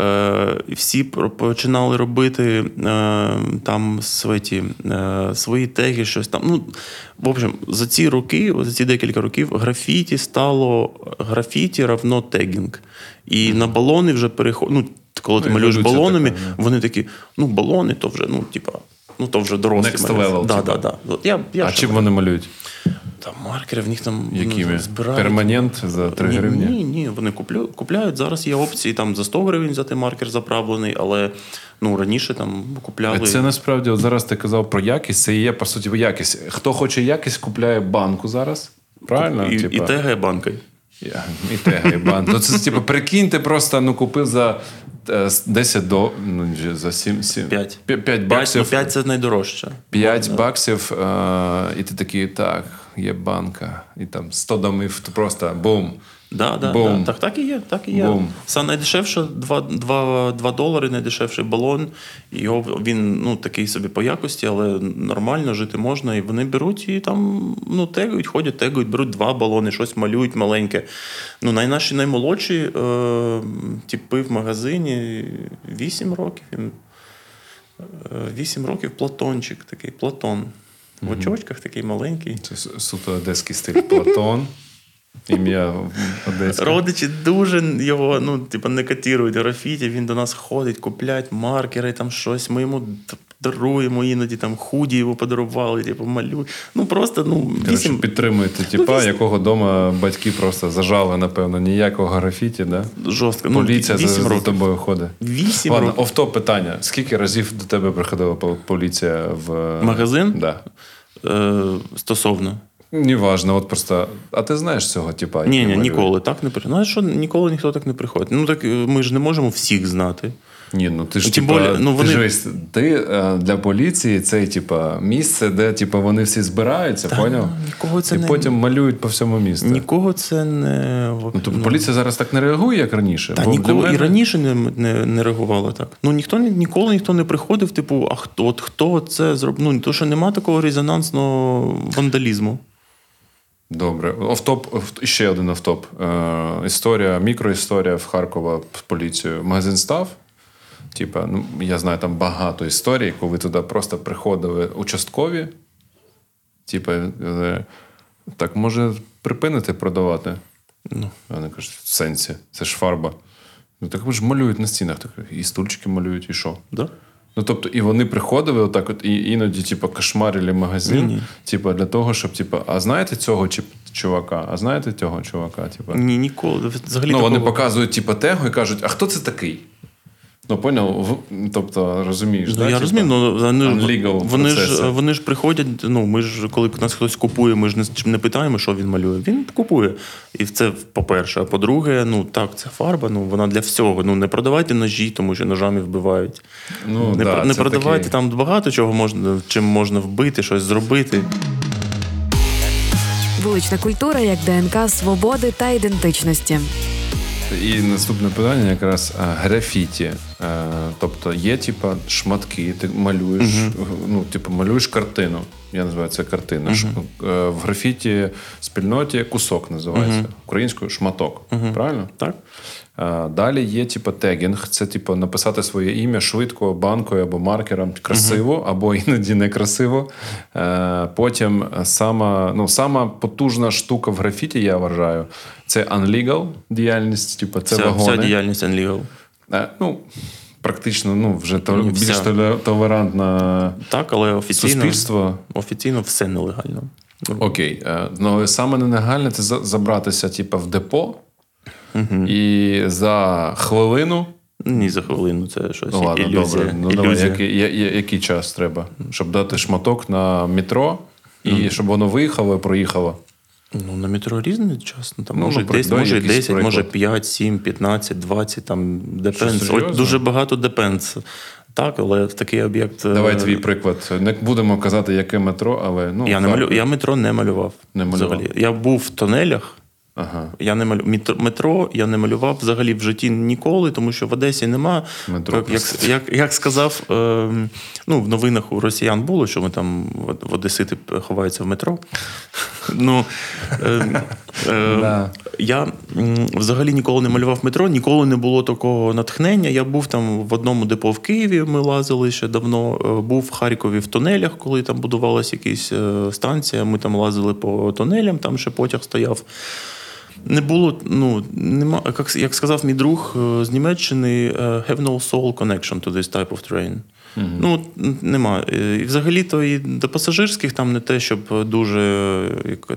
Е, всі починали робити е, там свої, е, свої теги, щось там. Ну, в общем, за ці роки, за ці декілька років, графіті стало графіті равно тегінг. І на балони вже переходить. Ну, коли ти Ну, малюєш балонами, така, вони такі, ну, балони то вже, ну, типа. Ну, то вже дорослі. Next level, Да, да, да. От Я, я А чим вони малюють? Там маркери в них там Якими? ну, збирають. Перманент за 3 ні, гривні? Ні, ні, вони куплю, купляють. Зараз є опції там за 100 гривень взяти маркер заправлений, але ну раніше там купляли. Це насправді от зараз ти казав про якість. Це є по суті якість. Хто хоче якість, купляє банку зараз. Правильно? і, Типа, і тегає банкою. Я- І тега. То це типу, прикинь, ти просто ну, купив за е, 10 до ну, за 7, 7 5. 5 5, баксів. ну, 5 це найдорожче. 5 баксів, е, і ти такий, так, є банка, і там 100 домів, то просто бум. Да, да, Бум. да. Так, так і є. Так і є. Бум. Саме найдешевше 2, 2, 2 долари, найдешевший балон. Його він ну такий собі по якості, але нормально жити можна. І вони беруть і там ну, тегують, ходять, тегують, беруть два балони, щось малюють маленьке. Ну, най- наші наймолодші е, типи в магазині 8 років. Їм, е, 8 років Платончик такий, Платон. В очочках такий маленький. Це суто одеський стиль. Платон. Ім'я одеське. Родичі дуже його ну, типу, не котірують графіті. Він до нас ходить, купляють маркери, там щось. Ми йому даруємо іноді там худі його подарували, типу, малюють. Ну просто ну, вісім. підтримуєте типа, вісім. якого дома батьки просто зажали, напевно, ніякого графіті, да? Жорстко. Ну, Поліція за, вісім за років. тобою ходить. Вісім Ладно, років. офтоп питання. Скільки разів до тебе приходила поліція в Магазин? Да. Е, стосовно. Неважно, от просто. А ти знаєш цього, типа? Ні, ні, ніколи так не приходить. Ну, що ніколи ніхто так не приходить. Ну так е, ми ж не можемо всіх знати. Ні, ну ти ж Ну, тим типа, более, ну, ти, ж весь- ти е, для поліції це типа місце, де типа вони всі збираються, поняв? Нікого це І не потім малюють по всьому місту. нікого це не Ну, тобто поліція зараз так не реагує, як раніше. Та Бо ніколи мене- і раніше не, не, не реагувало так. Ну ніхто ні- ніколи ніхто не приходив, типу, а хто от хто це зробив? Ну, то що нема такого резонансного вандалізму. Добре. Офтоп, ще один офтоп. Е, історія, мікроісторія в Харкова з поліцією. Магазин став. Типа, ну, я знаю там багато історій, коли туди просто приходили участкові. Типа, е, так може припинити продавати? Ну. Вони кажуть, в сенсі, це ж фарба. Ну так ви ж малюють на стінах. Так, і стульчики малюють, і що? Да? Ну, тобто, і вони приходили отак, от, і іноді, типу, кошмарили магазин, Ні-ні. типу, для того, щоб, типу, а знаєте цього чувака? А знаєте цього чувака? Типу? Ні, ніколи. Взагалі Ну, вони показують, типу, тегу і кажуть, а хто це такий? Ну, поняв, тобто розумієш, ну, да? я типа, розумію, ну вони, вони ж вони ж приходять. Ну ми ж, коли нас хтось купує, ми ж не, не питаємо, що він малює. Він купує. І це по-перше. А по-друге, ну так, це фарба, ну вона для всього. Ну не продавайте ножі, тому що ножами вбивають. Ну, не да, не продавайте такий- там багато чого можна, чим можна вбити, щось зробити. Вулична культура як ДНК свободи та ідентичності. І наступне питання якраз графіті. Е, Тобто є, типа, шматки, ти малюєш, ну, типу, малюєш картину. Я називаю це картина. Е, В графіті спільноті кусок називається. Українською шматок. Правильно? Так. Е, Далі є типу тегінг, це типу написати своє ім'я швидко, банкою або маркером, красиво, або іноді некрасиво. Е, Потім сама, ну, сама потужна штука в графіті, я вважаю, це unlegal діяльність, типу, це Вся, вагони. вся діяльність unlegal. Е, Ну, практично, ну, вже то, Ні, більш вся. толе- толерантна Так, але офіційно, суспільство. офіційно все нелегально. Окей. Ну, саме нелегальне це забратися, типу, в депо. І за хвилину Ні, за хвилину це щось. Ну ладно, ілюзія. добре. Ну давай, який, я- я- який час треба? Щоб дати шматок на метро і щоб воно виїхало і проїхало. Ну, на метро різний час. Ну, там Ну, може, наприклад, 10, може якийсь 10, може приклад. 5, 7, 15, 20, там депенс. Дуже багато депенс. Так, але в такий об'єкт. е, Давай твій приклад. Не будемо казати, яке метро, але ну Я, не так. малю... я метро не малював. Не малював. Взагалі. Я був в тонелях. Ага. Я не малю... Метро я не малював взагалі в житті ніколи, тому що в Одесі нема. Метро як, як, як, як сказав, е, ну, в новинах у росіян було, що ми там в- Одесити ховаються в метро. Ну, е, е. Я взагалі ніколи не малював метро, ніколи не було такого натхнення. Я був там в одному депо в Києві, ми лазили ще давно. Е, Був в Харкові в тунелях, коли там будувалася якась е, станція. Ми там лазили по тунелям, там ще потяг стояв. Не було, ну, нема, як, як сказав мій друг е, з Німеччини, е, have no soul connection to this type of train. Ну, нема. Е, І взагалі-то і до пасажирських там не те, щоб дуже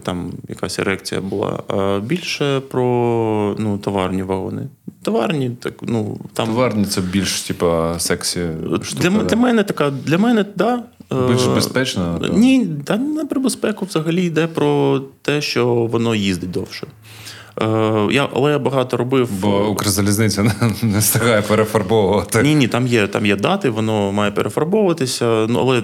там якась ерекція була, а більше про ну, товарні вагони. Товарні, так, ну, там. Товарні це більш, типа, сексі штука. Для, да? для мене така, для мене, да. Більш безпечно, то- Ні, та не про безпеку взагалі йде про те, що воно їздить довше. Е, я, але я багато робив. Бо Укрзалізниця не, не встигає перефарбовувати. Ні, ні, там є, там є дати, воно має перефарбовуватися. Ну, але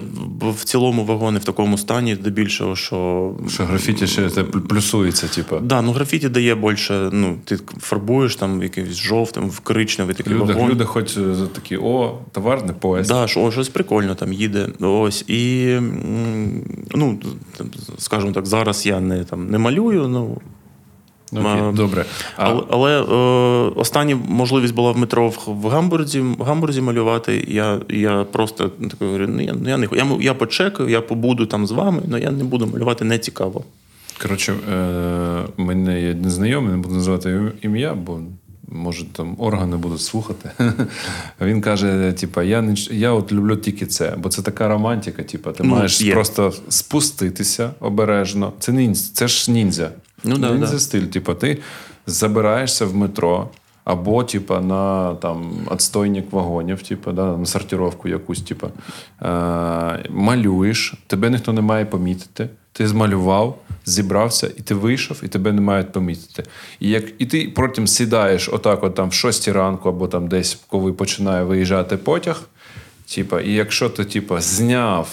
в- цілому вагони в такому стані, здебільшого, що. Що графіті ще це плюсується, типа. Да, ну графіті дає більше. Ну, ти фарбуєш там якийсь жовтим, в коричневий такий Люди, вагон. люди хоч е, такі, о, товарний поїзд. Да, що, о, щось прикольно там їде. Ось. І ну, скажімо так, зараз я не, там, не малюю, ну. Окей, добре. А, Але, але е, остання можливість була в метро в, в Гамбурзі, в Гамбурзі малювати. Я, я просто такий говорю, ну я, ну, я не я, я почекаю, я побуду там з вами, але я не буду малювати не цікаво. Коротше, е, мене є незнайомий, не буду називати ім'я, бо може там органи будуть слухати. Він каже: типа, я не я от люблю тільки це, бо це така романтика. Типа, ти Ну, маєш є. просто спуститися обережно. Це ніндзя, це ж ніндзя. Ну, да, ніндзя да. стиль. Типа, ти забираєшся в метро. Або, типа, на там отстойник вагонів, типа, да, на сортировку якусь, типа, е, малюєш, тебе ніхто не має помітити. Ти змалював, зібрався, і ти вийшов, і тебе не мають помітити. І як і ти потім сідаєш отак, от там в 6 ранку, або там десь, коли починає виїжджати потяг. Типа, і якщо ти, типа, зняв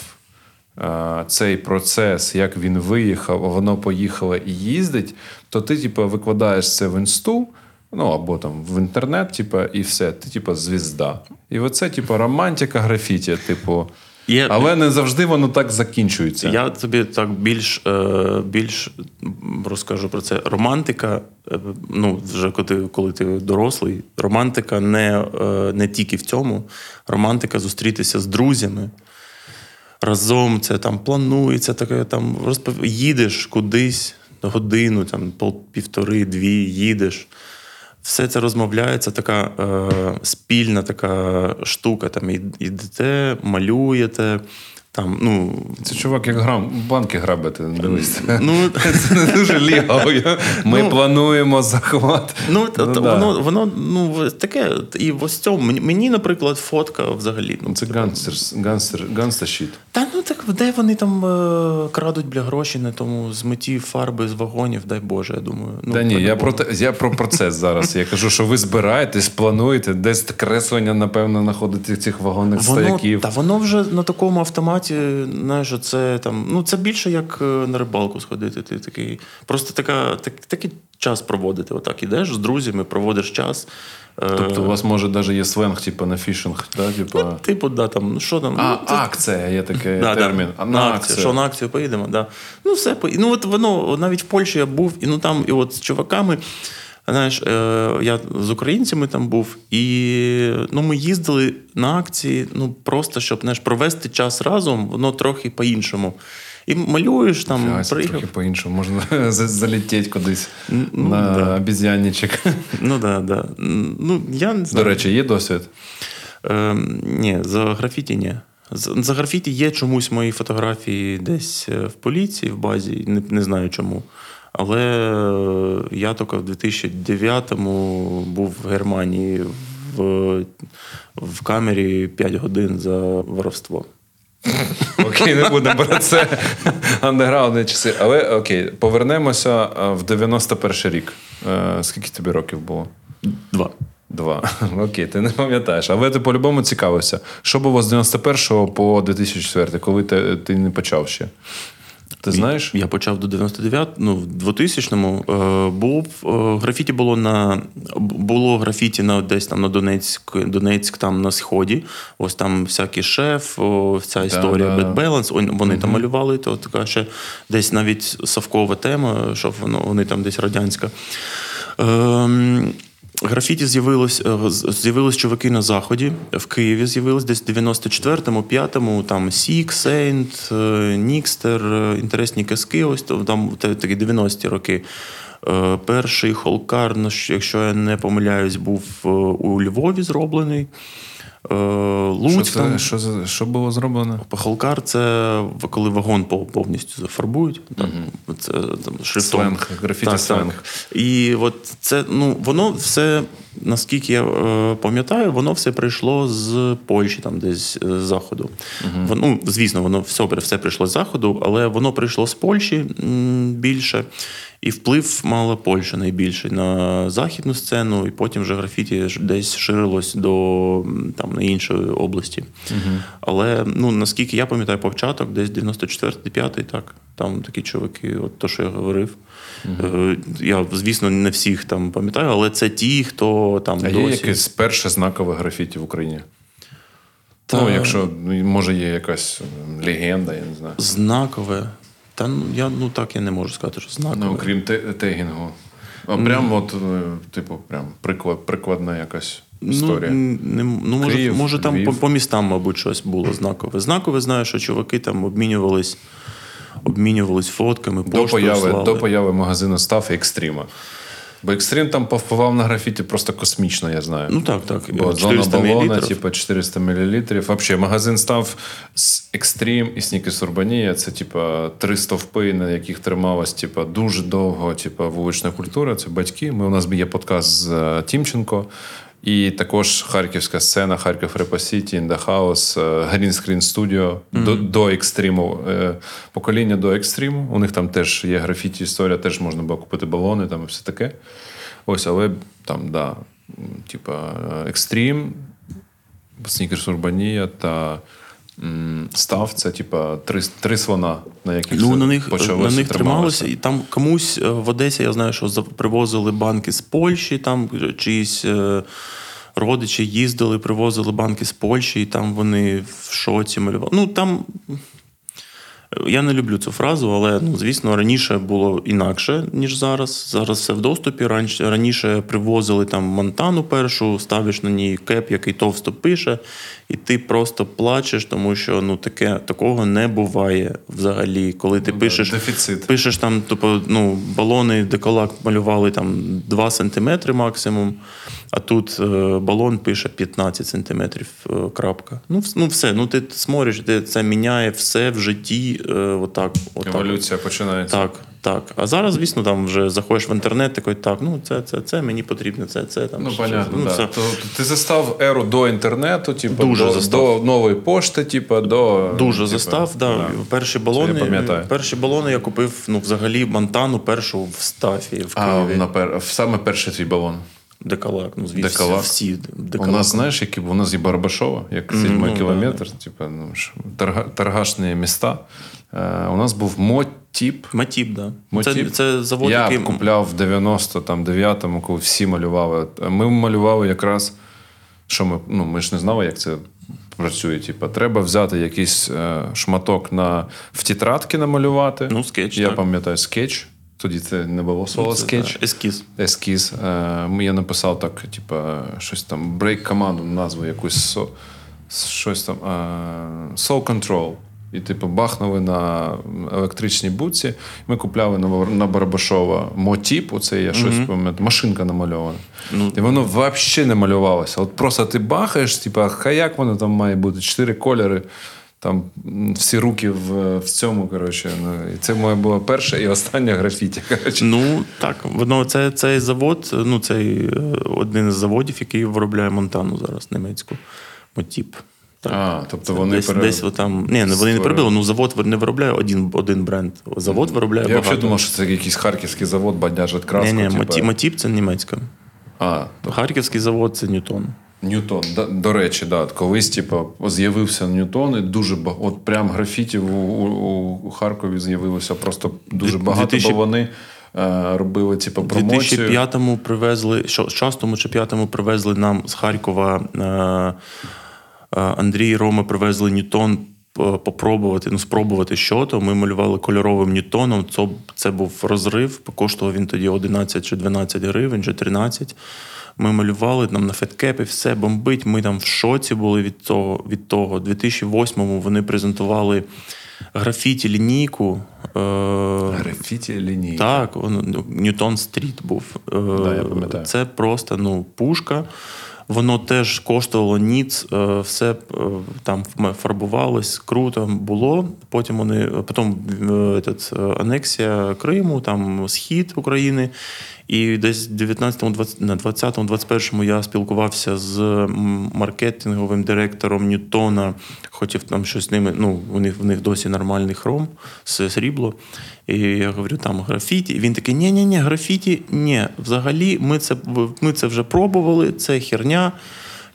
цей процес, як він виїхав, а воно поїхало і їздить, то ти, типу, викладаєш це в інсту, ну або там в інтернет, типу, і все, ти, типу, звізда. І оце, типу, романтика графіті, типу. Є- Але не завжди воно так закінчується. Я тобі так більш, е, більш розкажу про це. Романтика, е, ну, вже коли ти, коли ти дорослий, романтика не, е, не тільки в цьому. Романтика зустрітися з друзями. Разом це там планується, таке там розпов... їдеш кудись годину, там півтори-дві їдеш. Все це розмовляється, така е, спільна така штука. Там ідете, малюєте, Там, ну, Це чувак, як грам, банки грабити, дивись. ну, Це не дуже лігаво. Ми Ну, плануємо захват. Ну, Ну, то да. воно, воно ну, таке, і ось цьому мені, наприклад, фотка взагалі. Ну, Це ганстер, ганстер-щит. Та ну так де вони там е, крадуть бля гроші на тому змитті фарби з вагонів, дай Боже, я думаю. Ну, Та ні, я про, те- я про процес зараз. Я кажу, що ви збираєтесь, плануєте, десь креслення, напевно, знаходити цих вагонних Воно, стояків. та воно вже на такому автоматі, знаєш, це там, ну це більше як е, на рибалку сходити. Ти такий, просто така, так, такий час проводити. Отак ідеш з друзями, проводиш час. Е, Тобто у вас може навіть є сленг, типу на фішинг, да? типу... ну, типу, да, там, ну що там, А, ну, це- акція, є такий Да, термін. Да. На акцію. Що на акцію поїдемо? Да. Ну, все, по- ну от воно навіть в Польщі я був, і ну там, і от з чуваками. Знаєш, е, я з українцями там був, і ну, ми їздили на акції, ну просто щоб знаєш, провести час разом, воно трохи по-іншому. І малюєш там, приїхав. трохи по-іншому. Можна за- кудись ну, на да. обіз'янничок. Ну да, да. Ну, я не До речі, є досвід? Е, ні, за графіті ні. За, за графіті є чомусь мої фотографії десь е, в поліції, в базі, не, не знаю чому. Але я тільки в 2009-му був в Германії в, в камері 5 годин за воровство. Окей, не будемо про це. Андеграундні часи. Але окей, повернемося е, в 91 рік. Е, Скільки тобі років було? Два. Два. Окей, ти не пам'ятаєш. Але ти по-любому цікавився. Що було з 91 по 2004, коли ти, ти не почав ще? Ти знаєш? Я почав до 99, ну, в 2000-му е, був е, графіті було на було графіті на десь там на Донецьк, Донецьк там на сході. Ось там всякий шеф, о, ця історія. Bad Balance, он- Вони там малювали, то така ще десь навіть совкова тема, що воно вони там десь радянська. Ем, Графіті з'явилось, е, з'явились чуваки на заході. В Києві З'явились десь в 94-му, 5-му, там Сік, Сейнт, е, Нікстер, е, інтересні казки. Ось там такі 90-ті роки. Перший холкар, ну, якщо я не помиляюсь, був у Львові зроблений. Е, Що, там. що, що було зроблено? Холкар це коли вагон пов- повністю зафарбують. Там, це, там, шрифтом. Сленг, графіті сленг. І от це, ну, воно все, наскільки я е, пам'ятаю, воно все прийшло з Польщі, там десь е, з заходу. Воно, ну, звісно, воно все, все прийшло з заходу, але воно прийшло з Польщі більше. І вплив мала Польща найбільший на західну сцену, і потім вже графіті десь ширилось до там, на інші області. Але ну, наскільки я пам'ятаю, початок, десь 94-5, так, там такі чуваки, от то, що я говорив. Е, Я, звісно, не всіх там пам'ятаю, але це ті, хто там А досі. є якесь перше знакове графіті в Україні? Та- Ну, якщо ну, може є якась легенда, я не знаю. Знакове. Та ну я ну так я не можу сказати, що знакове. Ну, окрім те- тегінгу. А прям от, е, типу, прям приклад, прикладна якась історія. Ну, не, ну може, Київ, може там по, по містам, мабуть, щось було знакове. Знакове знаю, що чуваки там обмінювались, обмінювались фотками, до, появи, слали. до появи магазину став екстрима. Бо екстрім там повпливав на графіті просто космічно, я знаю. Ну так, так. Бо зона балона, типу 400 мл. Взагалі, магазин став з екстрім і Снікерс Урбанія. Це типу три стовпи, на яких трималась типу, дуже довго типу, вулична культура. Це батьки. Ми у нас є подкаст з е, Тімченко. І також харківська сцена, Харків Rap City, In Da House, Green Screen Studio до, до екстриму. Е, Покоління до екстриму. У них там теж є графіті історія, теж можна було купити балони там і все таке. Ось, але там, да, типа екстрім, Снікерс Урбанія та став це, типа, три, три слона, на яких Ну, на них, почалося, на них трималося. І там комусь е, в Одесі, я знаю, що привозили банки з Польщі, там чиїсь е, родичі їздили, привозили банки з Польщі, і там вони в шоці малювали. Ну там. Я не люблю цю фразу, але ну, звісно, раніше було інакше, ніж зараз. Зараз все в доступі. Раніше, раніше привозили там Монтану першу, ставиш на ній кеп, який товсто пише, і ти просто плачеш, тому що ну таке такого не буває взагалі. Коли ти Ну, пишеш, дефіцит. пишеш там, типу, ну, балони, деколак малювали там 2 сантиметри максимум. А тут е, балон пише 15 сантиметрів е, крапка. Ну, ну все, ну ти смотриш, ти це міняє все в житті. Е, отак, отак. Еволюція починається. Так, так. А зараз, звісно, там вже заходиш в інтернет, такий, так, ну це, це, це мені потрібно, це, це там. Ну, понятно, щось. да. То, ти застав еру до інтернету, типу, Дуже до, застав. до нової пошти, типу, до. Дуже типу, застав, да. Перші балони, я перші балони я купив ну, взагалі Монтану першу в Стафі в А, на пер... саме перший твій балон. Декалак, ну звісно, Декалак. всі У нас, знаєш, які у нас є Барбашова, як седьмий ну, кілометр, типу, ну, торга, торгашні міста. Е, у нас був мотіп. Матіп, да. Мотіп. Це, це завод, Я який купляв в 99-му, коли всі малювали. Ми малювали якраз, що ми, ну, ми ж не знали, як це працює. Типу, треба взяти якийсь е, шматок на, в тетрадки намалювати. Ну, скетч, Я так. пам'ятаю скетч. Тоді це не було слово скетч. ескіз. Ескіз. Е, Я написав так, типу, щось там, брейк команду, назву якусь со- щось там. е, Soul Control. І, типу, бахнули на електричній будці. Ми купляли на, на Барабашова мотіп, оце я щось пам'ятаю, машинка намальована. Ну, І воно взагалі не малювалося. От просто ти бахаєш, типу, а як воно там має бути? Чотири кольори. Там всі руки в, в цьому, коротше. Ну, і це моє було перше і останнє графіті. Коротше. Ну так, воно це цей завод, ну цей е, один із заводів, який виробляє Монтану зараз німецьку. Мотіп. Так. А, тобто вони десь, пере- десь там. Ні, вони не створили. перебили, ну завод не виробляє один, один бренд. Завод виробляє Я багато. взагалі думав, що це якийсь харківський завод, бадяжить краску. Ні, ні, типу. Мотіп, це німецька. А, Харківський завод це Ньютон. Ньютон. Да, до речі, да, колись типу, з'явився Ньютон, і дуже ба- от прям графіті у, у, у Харкові з'явилося просто дуже багато, 2000 бо вони е, робили типу, У промоцію. 2005-му привезли, що, шостому чи п'ятому привезли нам з Харкова е, е, Андрій і Рома привезли Ньютон е, попробувати, ну, спробувати що то. Ми малювали кольоровим Ньютоном. Це, це був розрив, коштував він тоді 11 чи 12 гривень, чи 13. Ми малювали там на fat cap і, все бомбить. Ми там в шоці були від того. Від того. У 2008-му вони презентували графіті лінійку. Е, Графіті лінії. так, Ньютон Стріт був. Е, Да, я пам'ятаю. Це просто ну, пушка. Воно теж коштувало ніц, е, все там фарбувалось, круто було. Потім вони потім этот, анексія Криму, там схід України. І десь в 19-му, 20 на 20-му, 21-му я спілкувався з м, маркетинговим директором Ньютона. Хотів там щось з ними. Ну, у них в них досі нормальний хром, с- срібло. І я говорю, там графіті. І він такий: ні ні ні графіті, ні. Взагалі, ми це, ми це вже пробували, це херня.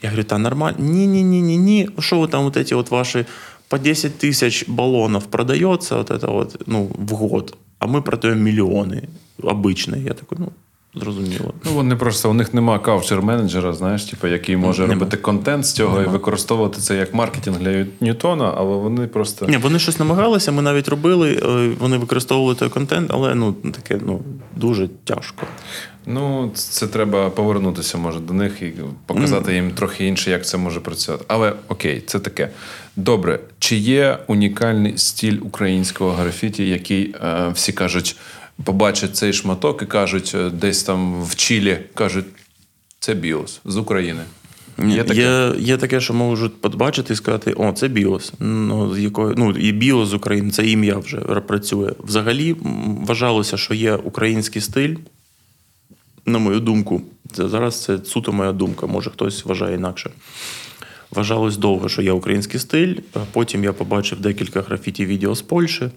Я говорю, та нормально. Ні, ні, ні, ні, ні. Що ви там, вот эти вот ваші по 10 тысяч баллонов продается вот это вот, ну, в год, а ми продаємо мільйони обичні. Я такий, ну, зрозуміло. Ну, вони просто у них нема каучер-менеджера, знаєш, типу, який може Нема. робити контент з цього і використовувати це як маркетинг для Ньютона, але вони просто. Ні, вони щось намагалися, ми навіть робили, е, вони використовували той контент, але ну, таке ну, дуже тяжко. Ну, це треба повернутися, може, до них і показати їм трохи інше, як це може працювати. Але окей, це таке. Добре, чи є унікальний стиль українського графіті, який е, всі кажуть, побачать цей шматок і кажуть, е, десь там в Чилі кажуть, це біос з України. Є таке? Є, є таке, що можуть побачити і сказати, о, це біос. Ну, з якої, ну, і біос з України, це ім'я вже працює. Взагалі вважалося, що є український стиль. На мою думку, це зараз це суто моя думка, може хтось вважає інакше. Вважалось довго, що є український стиль. Потім я побачив декілька графіті відео з Польщі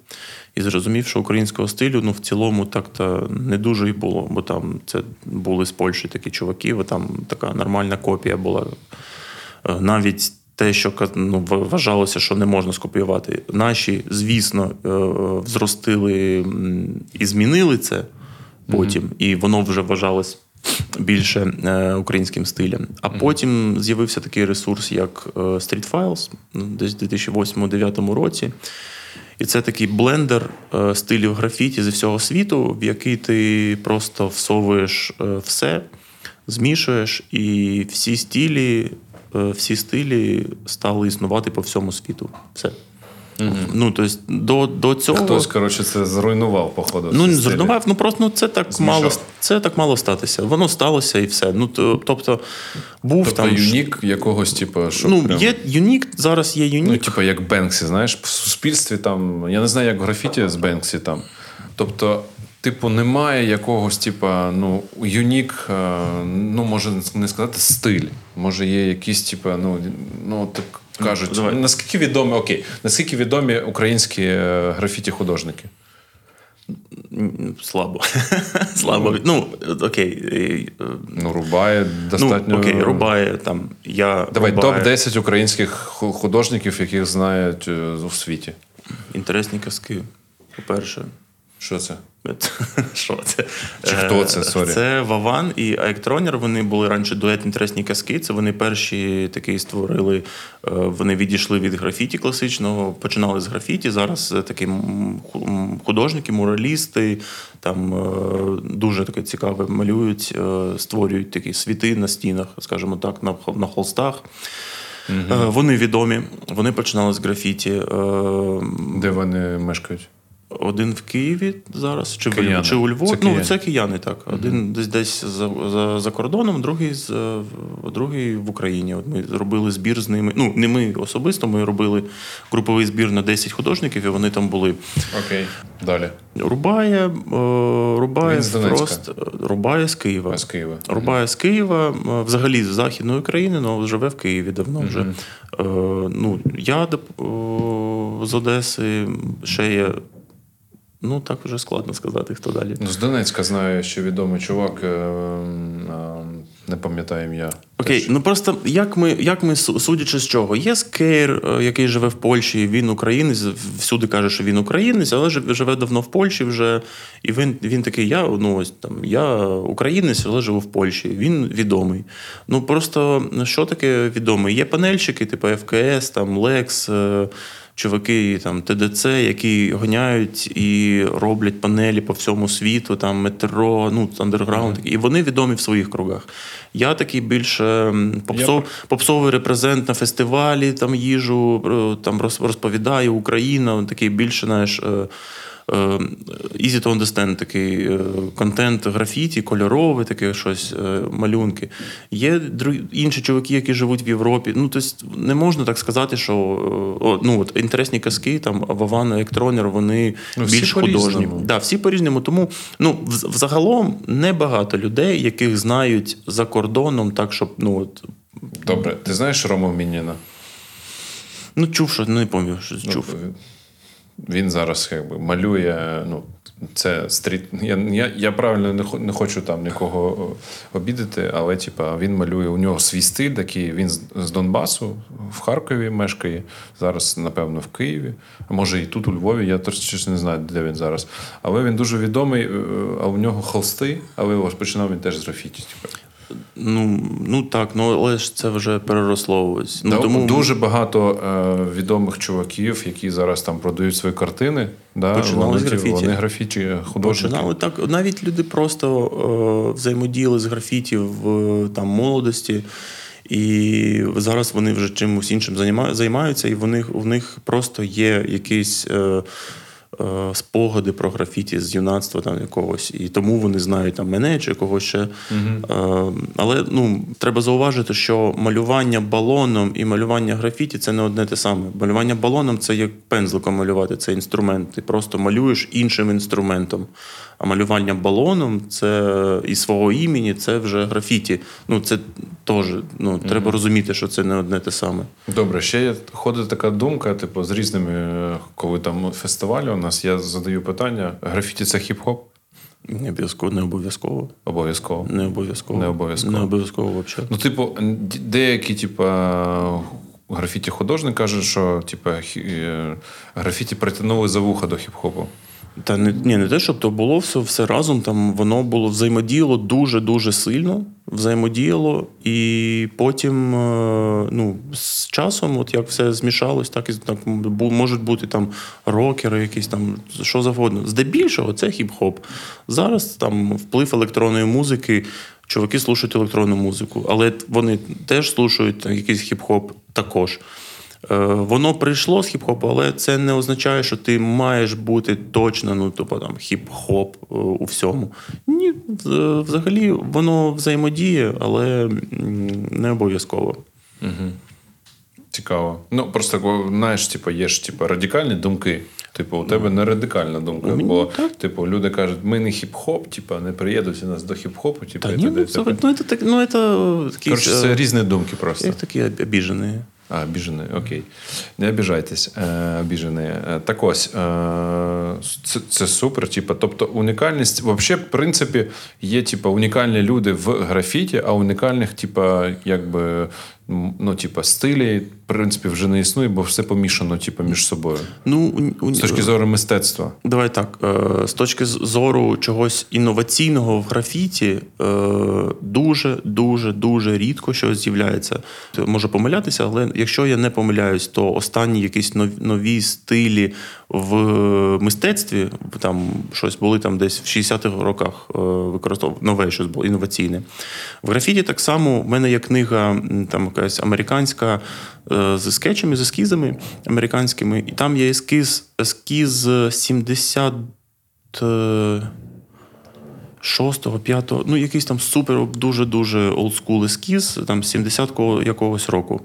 і зрозумів, що українського стилю ну, в цілому так-то не дуже і було, бо там це були з Польщі такі чуваки, бо там така нормальна копія була. Е, Навіть те, що ну, вважалося, що не можна скопіювати. Наші, звісно, е, взростили м, і змінили це потім, і воно вже вважалось більше е, українським стилем. А потім з'явився такий ресурс, як е, Street Files, ну, десь в 2008-2009 році. І це такий блендер е, стилів графіті зі всього світу, в який ти просто всовуєш все, змішуєш, і всі стилі, всі стилі стали існувати по всьому світу. Все. Ну, тобто, до, до цього. Хтось, коротше, це зруйнував, походу. Ну, не зруйнував, ну просто ну, це так Змішав. мало це так мало статися. Воно сталося і все. Ну, то- тобто, був Тобто там. юнік якогось, типу, що Ну, прям... є юнік, зараз є юнік. Ну, типу, як Бенксі, знаєш, в суспільстві там. Я не знаю, як в графіті з Бенксі там. Тобто, типу, немає якогось, типу, ну, юнік, е, ну, може не сказати стиль. Може, є якісь, типу, ну, ну так кажуть. давай. наскільки відомі, окей, наскільки відомі українські е, графіті-художники? Слабо. Слабо. Ну, окей. е, Ну, Рубає достатньо. Ну, окей, рубає там. Я Давай рубає. топ-10 українських художників, яких знають е, у світі. Інтересні казки. По-перше. Що це? Що це? Чи хто Е, це? Sorry. Це Ваван і Аектронер. Вони були раніше дует інтересні казки. Це вони перші такий створили. е, Вони відійшли від графіті класичного, починали з графіті. Зараз е, такі художники, муралісти, там дуже таке цікаве малюють, створюють такі світи на стінах, скажімо так, на, хол- на холстах. Е, Вони відомі, вони починали з графіті. Де вони мешкають? Один в Києві зараз, чи, в, Кияни. чи у Львові. Це ну, це кияни, так. Один десь десь за, за, за кордоном, другий, з, е, другий в Україні. От ми зробили збір з ними. Ну, не ми особисто, ми робили груповий збір на 10 художників, і вони там були. Окей. Далі. Рубає, е, Рубає з Фрост, Рубає з Києва. А з Києва. Рубає з Києва, е, взагалі з Західної України, але живе в Києві давно вже. Е, ну, я з Одеси, ще є. Ну, так вже складно сказати, хто далі. Ну, з Донецька знаю, що відомий чувак, е, е, не пам'ятаю ім'я. Окей, Теж. ну просто як ми, як ми судячи з чого? Є Скейр, е, який живе в Польщі, він українець, всюди каже, що він українець, але живе давно в Польщі вже. І він, він такий: я ну ось там я українець, але живу в Польщі. Він відомий. Ну просто що таке відомий? Є панельщики, типу ФКС, там Лекс. Е, Чуваки, там ТДЦ, які гоняють і роблять панелі по всьому світу, там метро, ну андерграунд, і вони відомі в своїх кругах. Я такий більше попсов, попсов, попсовий репрезент на фестивалі, там їжу, е, там роз- розповідаю Україна, такий більше, знаєш. Е, е, Easy to understand, такий е, контент графіті, кольоровий, таке щось, е, малюнки. Є інші чуваки, які живуть в Європі. Ну, тобто не можна так сказати, що е, ну, от, інтересні казки, там Ваван, Електронер, вони Ну, всі більш художні. Да, всі по-різному. Тому ну, взагалом небагато людей, яких знають за кордоном, так, щоб ну, от, Добре, ти знаєш Рому Мініна? ну чув, що не пам'ятаю, що Ну, чув. Він зараз якби малює. Ну, це стріт. Я, я, я правильно не, не хочу там нікого обідати, але типа, він малює у нього свій стиль, такий він з, з Донбасу в Харкові мешкає. Зараз, напевно, в Києві. А може і тут, у Львові. Я точно не знаю, де він зараз. Але він дуже відомий, е, а у нього холсти, але ось починав він теж з графіті. Типу. Ну, ну так, ну але ж це вже переросло ось. Ну, Да, тому Дуже багато е, відомих чуваків, які зараз там продають свої картини. Да, Починали вони, з графіті. Вони графіті художники. Починали так. Навіть люди просто е, взаємодіяли з графіті в е, там, молодості. І зараз вони вже чимось іншим займаються, і в них, в них просто є якісь е, е, спогади про графіті з юнацтва там якогось. І тому вони знають там мене чи когось ще. Угу. але ну, треба зауважити, що малювання балоном і малювання графіті це не одне те саме. Малювання балоном це як пензликом малювати, це інструмент. Ти просто малюєш іншим інструментом. А малювання балоном це і свого імені, це вже графіті. Ну, це теж ну, треба розуміти, що це не одне те саме. Добре, ще є ходить така думка, типу, з різними, е, коли там фестивалі у нас, я задаю питання: графіті це хіп-хоп? Не обов'язково, не обов'язково. Обов'язково. Не обов'язково. Не обов'язково. Не обов'язково взагалі. Ну, типу, деякі, типу, графіті художник кажуть, що типу, е, графіті притягнули за вуха до хіп-хопу. Та не, ні, не те, щоб то було все, все разом. Там воно було взаємодіяло дуже дуже сильно. Взаємодіяло, і потім, е, ну, з часом, от як все змішалось, так і так бу- можуть бути там рокери, якісь там що завгодно. Здебільшого це хіп-хоп. Зараз там вплив електронної музики. Чуваки слушають електронну музику, але вони теж слушають якийсь хіп-хоп також. Е, Воно прийшло з хіп-хопу, але це не означає, що ти маєш бути точно, ну, типу, там, хіп-хоп е, у всьому. Ні, взагалі воно взаємодіє, але не обов'язково. Цікаво. Ну, просто знаєш, типу, є ж типу, радикальні думки. Типу, у тебе не радикальна думка. Бо, типу, люди кажуть, ми не хіп-хоп, типу, не приєднуйте нас до хіп-хопу, типу, Та і ні, т.д. ну, і т.п. взагалі, ну, це, ну, це Коротше, е, це різні думки просто. як такі обіжені. А, обіжений, окей. Не обіжайтесь, е, обіжений. Е, Так ось, е, це, це супер. Типу, тобто унікальність, взагалі, в принципі, є типу, унікальні люди в графіті, а унікальних, типу, якби, ну, типу, стилі, в принципі, вже не існує, бо все помішано, типу, між собою. Ну, у- З точки зору мистецтва. Давай так. е, З точки зору чогось інноваційного в графіті, е, дуже, дуже, дуже рідко щось з'являється. Можу помилятися, але якщо я не помиляюсь, то останні якісь нов- нові стилі в мистецтві, там щось були там десь в 60-х роках використовував нове щось було інноваційне. В графіті так само в мене є книга там якась американська е, з скетчами, з ескізами американськими, і там є ескіз, ескіз 70. е, Шостого, п'ятого, ну якийсь там супер дуже дуже олдскул ескіз, там 70-го якогось року.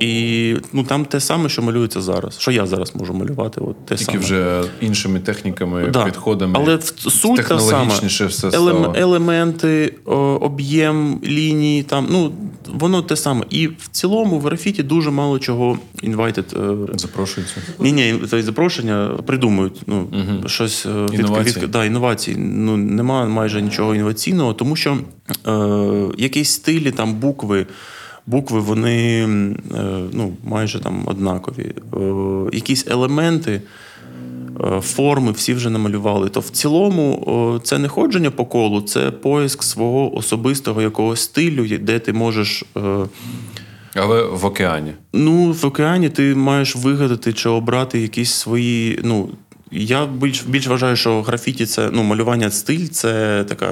І ну, там те саме, що малюється зараз. Що я зараз можу малювати? От те Тільки саме. вже іншими техніками, Да. підходами. Але в- суть та сама. все Елем- стало. елементи, об'єм лінії, там, ну, воно те саме. І в цілому в графіті дуже мало чого е, Запрошується. ні, ні, то запрошення придумують. Ну, щось е, від, від, да, інновацій. Ну, нема майже нічого інноваційного, тому що е, якісь стилі, там букви. Букви вони е, ну, майже там однакові. Е, якісь елементи, е, форми всі вже намалювали. То в цілому це не ходження по колу, це поиск свого особистого якогось стилю, де ти можеш. Але в океані. Ну, в океані ти маєш вигадати чи обрати якісь свої. Ну, я більш більш вважаю, що графіті це ну, малювання стиль це таке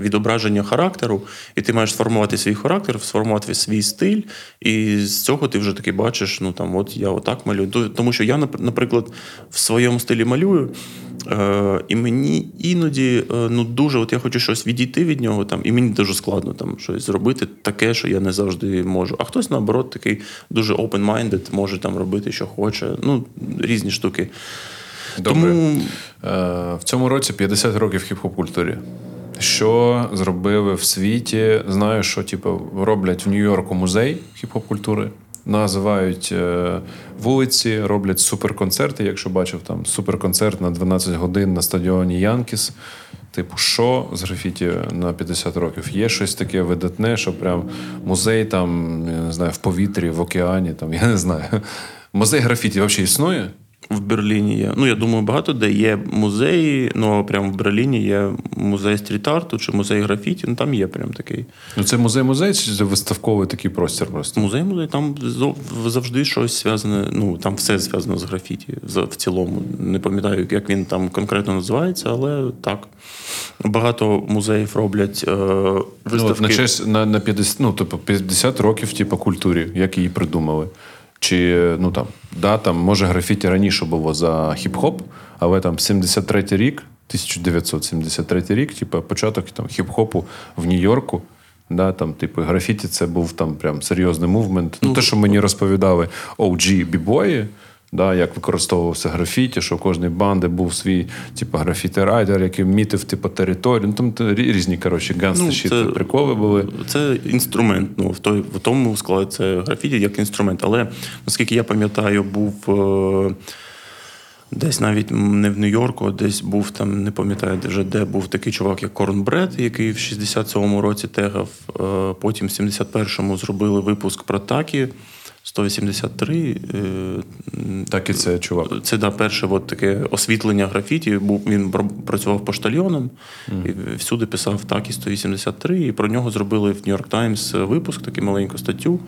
відображення характеру, і ти маєш сформувати свій характер, сформувати свій стиль, і з цього ти вже таки бачиш, ну там, от я отак малюю. Тому що я, нап- наприклад, в своєму стилі малюю. Е, і мені іноді е, ну дуже, от я хочу щось відійти від нього, там, і мені дуже складно там щось зробити таке, що я не завжди можу. А хтось, наоборот, такий дуже open-minded, може там робити, що хоче. Ну, різні штуки. Добре. Тому Е, в цьому році 50 років хіп-хоп культурі. Що зробили в світі? Знаю, що типу, роблять в Нью-Йорку музей хіп-хоп культури. Називають е, вулиці, роблять суперконцерти. Якщо бачив там суперконцерт на 12 годин на стадіоні Янкіс. Типу, що з графіті на 50 років? Є щось таке видатне, що прям музей там, я не знаю, в повітрі, в океані, там, я не знаю. Музей графіті взагалі існує? В Берліні є. Ну, я думаю, багато де є музеї, ну прямо в Берліні є музей стріт-арту чи музей графіті, ну там є прям такий. Ну, це музей-музей, чи це виставковий такий простір просто? Музей, музей, там завжди щось зв'язане, ну там все зв'язано з графіті в цілому. Не пам'ятаю, як він там конкретно називається, але так. Багато музеїв роблять е, Ну, на честь на, на 50, ну, типу, 50 років, типу, культурі, як її придумали. Чи ну там, да, там, може, графіті раніше було за хіп-хоп, але там 73 рік, 1973 рік, типу, початок там, хіп-хопу в Нью-Йорку. Да, там, типу, графіті це був там прям серйозний мувмент. Ну, те, що мені розповідали OG бібої, да, як використовувався графіті, що у кожної банди був свій типу, графіті-райдер, який мітив типу, територію. Ну, там різні коротше, ганстащі це- приколи були. Це інструмент. Ну, в, той, в тому складі це графіті як інструмент. Але наскільки я пам'ятаю, був е, десь навіть не в Нью-Йорку, а десь був там, не пам'ятаю вже де був такий чувак, як Корнбред, який в 67-му році тегав. Е, потім в 71-му зробили випуск про такі. 183. е, Так і це чувак. це да, перше от таке освітлення графіті. Був він працював поштальйоном і всюди писав так і 183. І про нього зробили в Нью-Йорк Таймс випуск, таку маленьку статтю.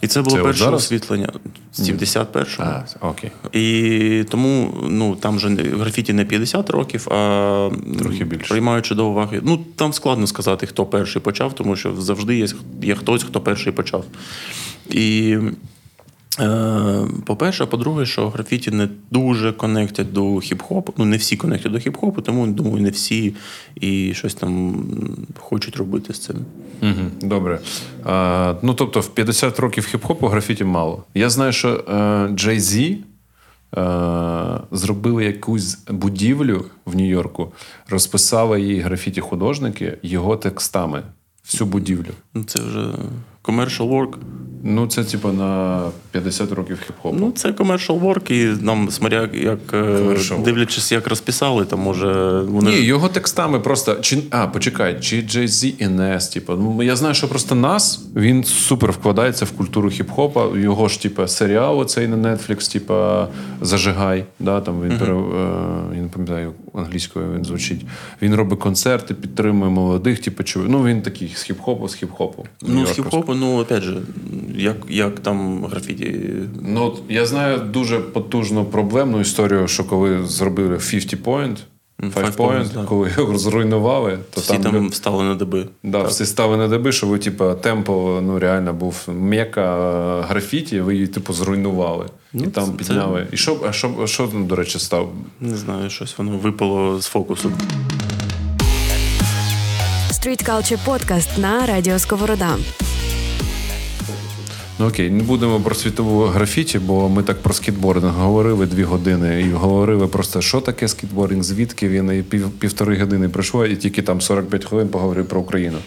І це було Це перше зараз? освітлення 71-го. А, окей. І тому ну там же графіті не 50 років, а Трохи більше. приймаючи до уваги. Ну там складно сказати, хто перший почав, тому що завжди є, є хтось, хто перший почав. І Е, по-перше, а по-друге, що графіті не дуже конектять до хіп-хопу. Ну, не всі конектять до хіп-хопу, тому думаю, не всі і щось там хочуть робити з цим. Угу, Добре. А, Ну тобто, в 50 років хіп-хопу графіті мало. Я знаю, що е, Jay Z е, зробили якусь будівлю в Нью-Йорку, розписали її графіті художники його текстами. Всю будівлю. Ну, Це вже commercial work. Ну, це типу на 50 років хіп-хопу. Ну, це commercial work, і нам смотря як е, Commercial. дивлячись, як розписали, там може вони. Ні, його текстами просто. Чи, а, почекай, чи Jay-Z і Nes, типу. Ну, я знаю, що просто нас він супер вкладається в культуру хіп-хопа. Його ж, типу, серіал оцей на Netflix, типу, Зажигай. Да, там він пере, е, я не пам'ятаю, англійською він звучить. Він робить концерти, підтримує молодих, типу, чу- ну він такий з хіп-хопу, з хіп-хопу. Ну, з хіп-хопу, ну, опять же, як, як там графіті. Ну, я знаю дуже потужну проблемну історію, що коли зробили 50 point, Five 5 points, point, да. коли його зруйнували, то Всі там, там, встали на деби. да, всі стали на деби, що ви, типу, темпо ну, реально був м'яка е, графіті, ви її, типу, зруйнували. Ну, і там це- підняли. І що, а що, що, ну, до речі, став? Не знаю, щось воно випало з фокусу. Street Culture Podcast на Радіо Сковорода. Ну окей, не будемо про світову графіті, бо ми так про скітбординг говорили дві години і говорили просто, що таке скітбординг, звідки він, і пів, півтори години пройшло, і тільки там 45 хвилин поговорив про Україну.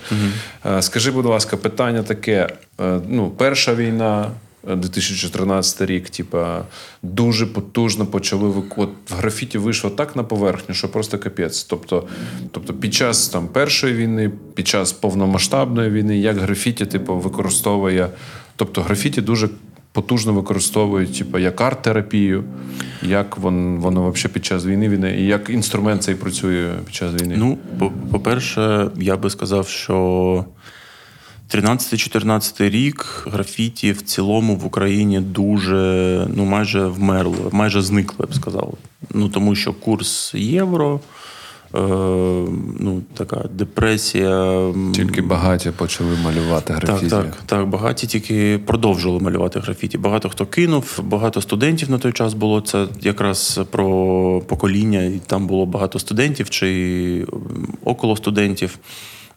Е, Скажи, будь ласка, питання таке: е, ну, перша війна. е, 2014 рік, типа, дуже потужно почали викот. В графіті вийшло так на поверхню, що просто капець. Тобто, тобто під час там, першої війни, під час повномасштабної війни, як графіті, типу, використовує. Тобто графіті дуже потужно використовують, типу, як арт-терапію, як вон, воно взагалі під час війни, війни, і як інструмент цей працює під час війни. Ну, по- по-перше, я би сказав, що 13-14 рік графіті в цілому в Україні дуже, ну, майже вмерло, майже зникло, я б сказав. Ну, тому що курс євро, ну, така депресія. Тільки багаті почали малювати графіті. Так, так, так. Багаті тільки продовжували малювати графіті. Багато хто кинув, багато студентів на той час було. Це якраз про покоління, і там було багато студентів чи около студентів.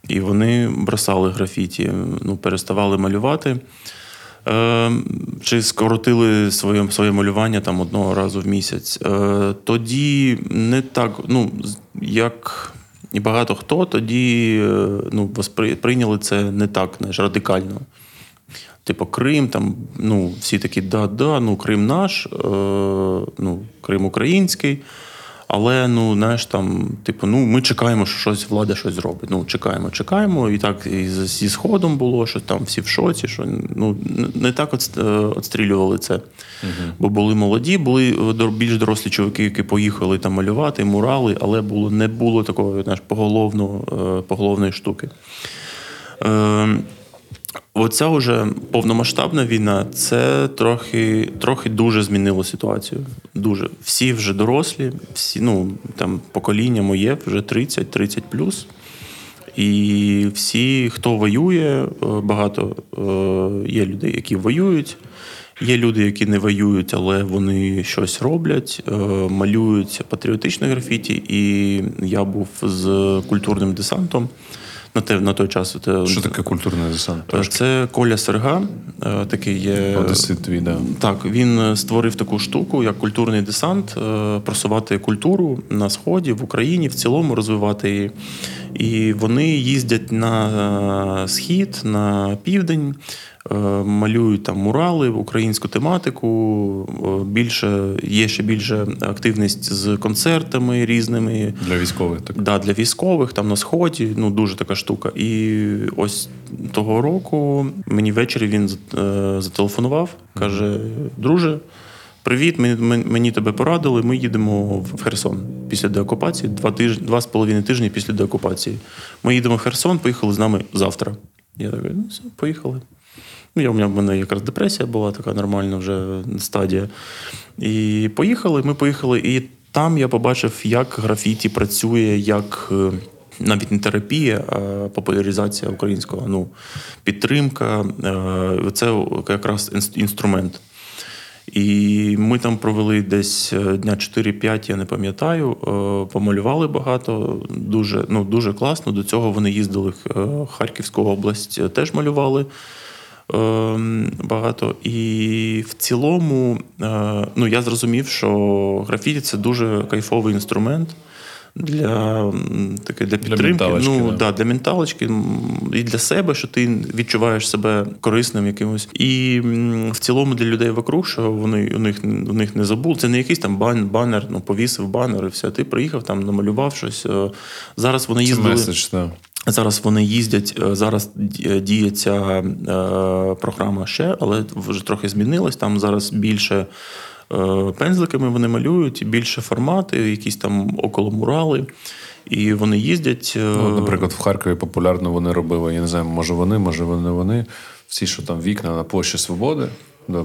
І вони бросали графіті, ну, переставали малювати. Е, чи скоротили своє, своє малювання там одного разу в місяць. Е, тоді не так, ну, як і багато хто, тоді е, ну, прийняли це не так знаєш, радикально. Типу, Крим, там, ну, всі такі, да-да, ну, Крим наш, е, ну, Крим український. Але ну, знаєш, там, типу, ну, ми чекаємо, що щось влада щось зробить. Ну, чекаємо, чекаємо. І так і зі сходом було, що там всі в шоці, що ну, не так е, отстрілювали це. Бо були молоді, були е, більш дорослі чоловіки, які поїхали там малювати, мурали, але було, не було такої знаєш, поголовно, е, поголовної штуки. Е, Оця вже повномасштабна війна, це трохи, трохи дуже змінило ситуацію. Дуже. Всі вже дорослі, всі, ну, там покоління моє вже 30-30 плюс. І всі, хто воює, е, багато е, є людей, які воюють. Є люди, які не воюють, але вони щось роблять, е, малюють патріотичне графіті. І я був з культурним десантом на те, на той час. Те, Що таке культурний десант? Трошки? Це Коля Серга, е, такий є. Одесит твій, да. Так, він е, створив таку штуку, як культурний десант, е, просувати культуру на сході, в Україні, в цілому розвивати її. І вони їздять на е, схід, на південь, е, малюють там мурали, українську тематику. е, Більше є ще більше активність з концертами різними. Для військових. Так. Да, для військових там на сході, ну дуже така штука. І ось того року мені ввечері він е, зателефонував, каже: Друже, привіт, мені, мен- мені тебе порадили. Ми їдемо в Херсон після деокупації, два тижні, два з половиною тижні після деокупації. Ми їдемо в Херсон, поїхали з нами завтра. Я такий, ну все, поїхали. Ну, я, у мене, якраз депресія була така нормальна вже стадія. І поїхали, ми поїхали, і там я побачив, як графіті працює, як е, навіть не терапія, а популяризація українського. Ну, підтримка. е, Це якраз інструмент. І ми там провели десь е, дня 4-5, я не пам'ятаю. Помалювали багато, дуже ну, дуже класно. До цього вони їздили в Харківську область, теж малювали. Багато. І в цілому ну, я зрозумів, що графіті це дуже кайфовий інструмент для таке, для підтримки. Для ну, да. да. Для менталочки і для себе, що ти відчуваєш себе корисним якимось. І в цілому для людей вокруг, що вони у них у них не забули. Це не якийсь там бан, банер, ну повісив банер і все. Ти приїхав там, намалював щось. Е, зараз вони їздили. Це меседж, да. Зараз вони їздять, е, зараз діє ця е, програма ще, але вже трохи змінилась. Там зараз більше Е, пензликами вони малюють більше формати, якісь там околомурали. І вони їздять. Е, ну, Наприклад, в Харкові популярно вони робили, я не знаю, може вони, може вони вони. Всі, що там вікна на площі Свободи,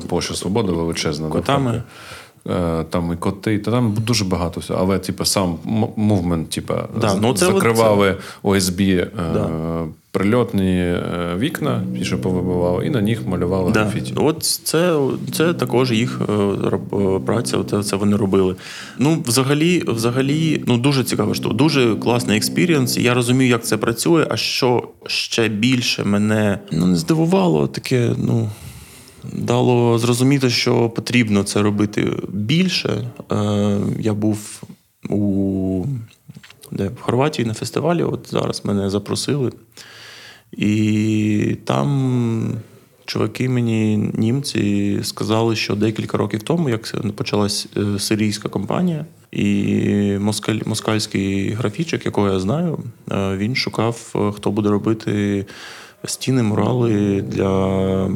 площа Свободи величезна. Котами. Е, там і коти, та там дуже багато всього. Але, типу, сам мувмент, типу, да, ну, це закривали це... ОСБ да. прильотні е, вікна, і що повибивали, і на них малювали да. графіті. От це це також їх е, праця, це вони робили. Ну, взагалі, взагалі, ну дуже цікаво, що дуже класний experience. Я розумію, як це працює. А що ще більше мене ну не здивувало, таке, ну дало зрозуміти, що потрібно це робити більше. Е, я був у де, в Хорватії на фестивалі. От зараз мене запросили. І там чуваки мені, німці, сказали, що декілька років тому, як почалась е, сирійська кампанія, і москаль, москальський графічик, якого я знаю, е, він шукав, хто буде робити стіни, мурали для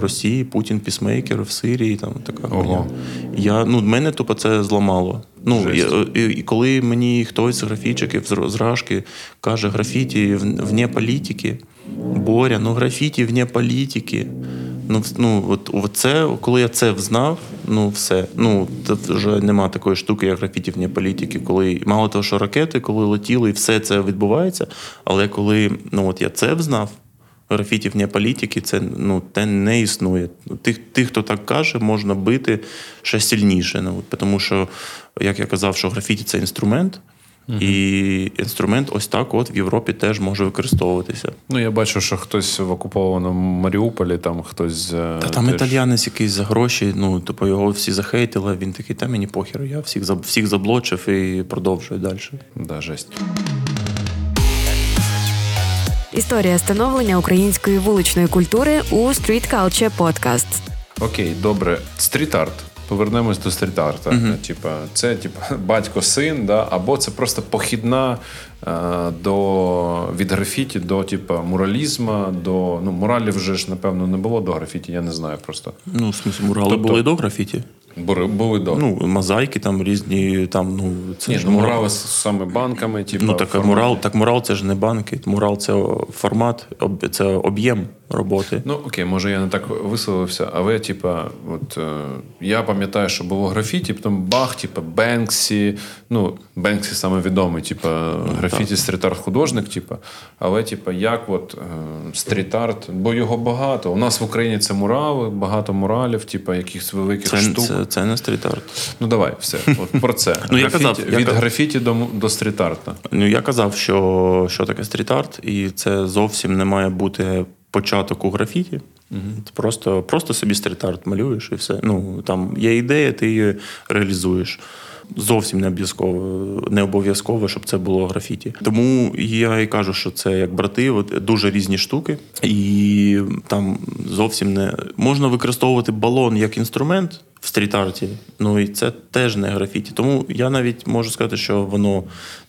Росії, Путін пісмейкер в Сирії. Там така Ого. Я ну мене тупо це зламало. Ну я, і коли мені хтось з графічиків з Рашки каже графіті вне політики, Боря, ну графіті вне політики. Ну, ну от, от це, коли я це взнав, ну все. Ну тут вже нема такої штуки, як графіті вне політики, коли мало того, що ракети, коли летіли, і все це відбувається. Але коли ну от я це взнав, графіті вне політики, це ну, те не існує. Тих, тих, хто так каже, можна бити ще сильніше. Ну, Тому що, як я казав, що графіті це інструмент. uh І інструмент ось так от в Європі теж може використовуватися. Ну, я бачу, що хтось в окупованому Маріуполі, там хтось. Е, та там теж... італіянець якийсь за гроші, ну, типу, його всі захейтили, він такий, та мені похер, я всіх всіх заблочив і продовжую далі. Да, жесть. Історія становлення української вуличної культури у Street Culture Podcast. Окей, добре. Стріт-арт. Повернемось до стріт-арта. Uh-huh. Типа, це типа батько-син, да? або це просто похідна до від графіті до типа муралізму, до ну муралів вже ж напевно не було до графіті, я не знаю просто. Ну, в смысле, мурали тобто, були до графіті. Були до. Ну, мозаїки там різні, там, ну, це Ні, ж ну, мурали з саме банками. Типу, ну, так, мурал, так мурал це ж не банки. Мурал це формат, це об'єм роботи. Ну окей, може я не так висловився, але типа, от е, я пам'ятаю, що було графіті, потім бах, типа Бенксі. Ну, Бенксі саме відомий, типа графіті стріт-арт художник, типа, але типа, як от е, стріт-арт, бо його багато. У нас в Україні це мурали, багато муралів, типа якихось великих це, штук. Це, це не стріт-арт. Ну давай, все. От про це. ну, я казав, Від графіті до до стріт-арта. Ну я казав, що що таке стріт-арт, і це зовсім не має бути початок у графіті. Угу. Просто просто собі стріт-арт малюєш і все. Ну там є ідея, ти її реалізуєш. Зовсім не обов'язково, не обов'язково, щоб це було графіті. Тому я і кажу, що це як брати, от дуже різні штуки, і там зовсім не можна використовувати балон як інструмент в стріт-арті, ну і це теж не графіті. Тому я навіть можу сказати, що воно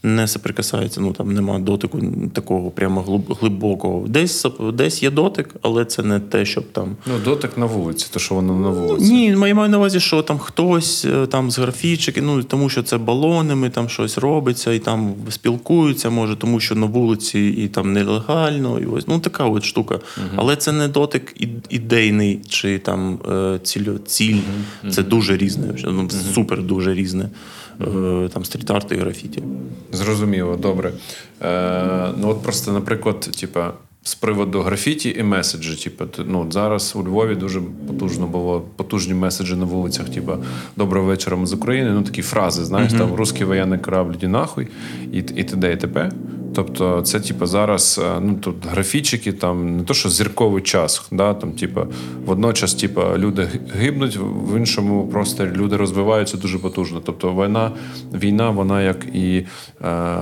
не соприкасається, ну там нема дотику такого прямо глибокого. Десь десь є дотик, але це не те, щоб там. Ну, дотик на вулиці, то що воно на вулиці. Ні, я маю на увазі, що там хтось е, там з графічики, ну тому що це балонами, там щось робиться, і там спілкуються, може, тому що на вулиці і там нелегально, і ось ну така от штука. Угу. Але це не дотик ідейний чи там е, ціль. ціль. Угу. Це дуже різне, ну, супер дуже різне. Е, там стріт-арт і графіті. Зрозуміло, добре. Е, Ну от просто, наприклад, типа. З приводу графіті і меседжі. Типу, ну, зараз у Львові дуже потужно було потужні меседжі на вулицях, типу Доброго вечора ми з України. Ну такі фрази, знаєш, uh-huh. там русский военный корабль, иди нахуй, і і т.д. і т.п. Тобто, це типу, зараз е, ну тут графічики, там не то, що зірковий час, да, там, типу, водночас, типу, люди гибнуть, в іншому просто люди розвиваються дуже потужно. Тобто, війна, війна, вона як і е,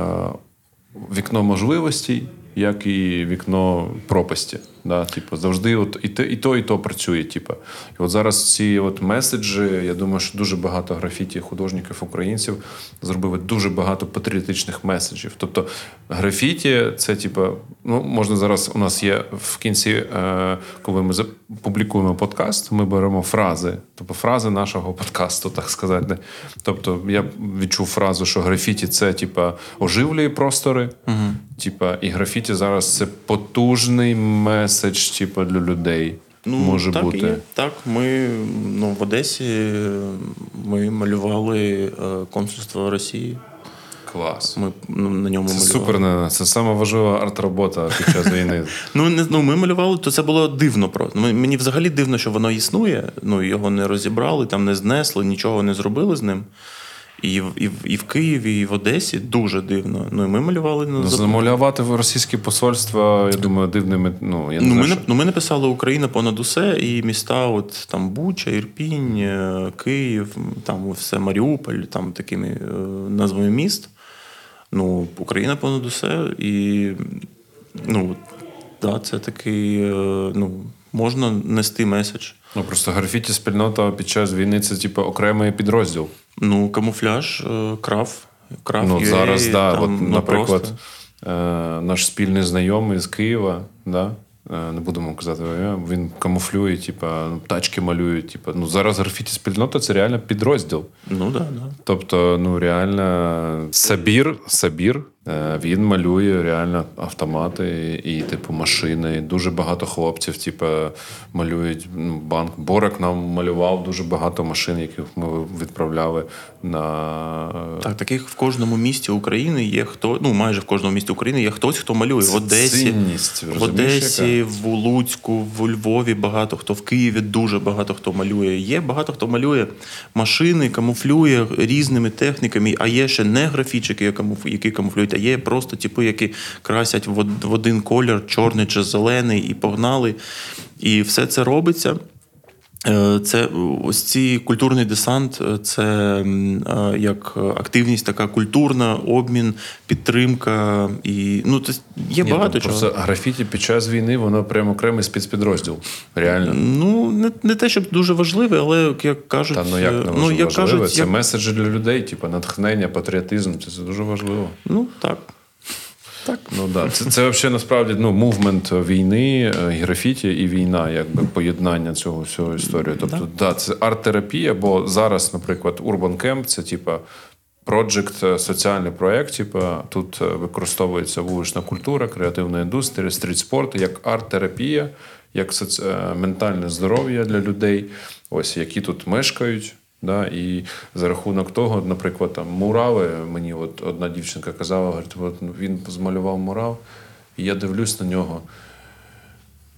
вікно можливостей як і вікно пропасті. Да? Типу, завжди от і те, і то, і то працює. Типу. І от зараз ці от меседжі, я думаю, що дуже багато графіті художників українців зробили дуже багато патріотичних меседжів. Тобто графіті, це типу, ну можна зараз. У нас є в кінці, е, коли ми публікуємо подкаст, ми беремо фрази, тобто фрази нашого подкасту, так сказати. Тобто, я відчув фразу, що графіті це типу, оживлює простори, угу. типу, і графіті зараз це потужний меседж меседж, типу, для людей. Ну, може так бути. Є. Так, ми ну, в Одесі ми малювали е, консульство Росії. Клас. Ми ну, на ньому це малювали. супер, не, це сама важлива арт-робота під час війни. ну, не, ну, Ми малювали, то це було дивно. просто. Мені взагалі дивно, що воно існує. Ну, Його не розібрали, там не знесли, нічого не зробили з ним. І в і, і в Києві, і в Одесі дуже дивно. Ну і ми малювали на замалювати в російські посольства. Я думаю, дивними. Ну я не ну, знаю, ми що... ну, ми написали Україна понад усе, і міста, от там Буча, Ірпінь, е, Київ, там все Маріуполь, там такими е, назвами міст. Ну, Україна понад усе, і ну, да, це такий, е, ну, можна нести меседж. Ну просто графіті спільнота під час війни це типу окремий підрозділ. Ну, камуфляж, е, крав. крав ну, UA, зараз, да, там, от, ну, наприклад, просто. е, наш спільний знайомий з Києва, да, е, не будемо казати, він камуфлює, типа, тачки малює. Типа, ну, зараз графіті спільнота це реально підрозділ. Ну, да, да. Тобто, ну, реально, Сабір, Сабір він малює реально автомати і, типу, машини. Дуже багато хлопців, типу, малюють ну, банк. Борок нам малював дуже багато машин, яких ми відправляли на так. Таких в кожному місті України є хто. Ну майже в кожному місті України є хтось, хто малює в Одесі, цінність, в Одесі, яка? в Луцьку, в Львові. Багато хто в Києві дуже багато хто малює. Є багато хто малює машини, камуфлює різними техніками. А є ще не графічики, які камуфлюють а є просто типи, які красять в один колір, чорний чи зелений, і погнали. І все це робиться. Е, це ось ці культурний десант, е, це е, як активність, така культурна, обмін, підтримка. І ну це є Ні, багато чого. Просто графіті під час війни воно прямо окремий спецпідрозділ. Реально. Ну не не те, щоб дуже важливе, але як кажуть, Та, ну як не ну, як важливе, кажуть, це як... меседжі для людей, типу натхнення, патріотизм. Це, це дуже важливо. Ну так. Так, ну да, це це взагалі насправді ну мувмент війни, е, графіті і війна, якби поєднання цього всього історії. Тобто, да, да це арт-терапія, бо зараз, наприклад, Urban Camp – це типа проджект, е, соціальний проєкт. Типа тут е, використовується вулична культура, креативна індустрія, стрітспорт як арт-терапія, як соці... ментальне здоров'я для людей, ось які тут мешкають. Да? І за рахунок того, наприклад, там мурави, мені от одна дівчинка казала, говорить, от він змалював мурав, і я дивлюсь на нього.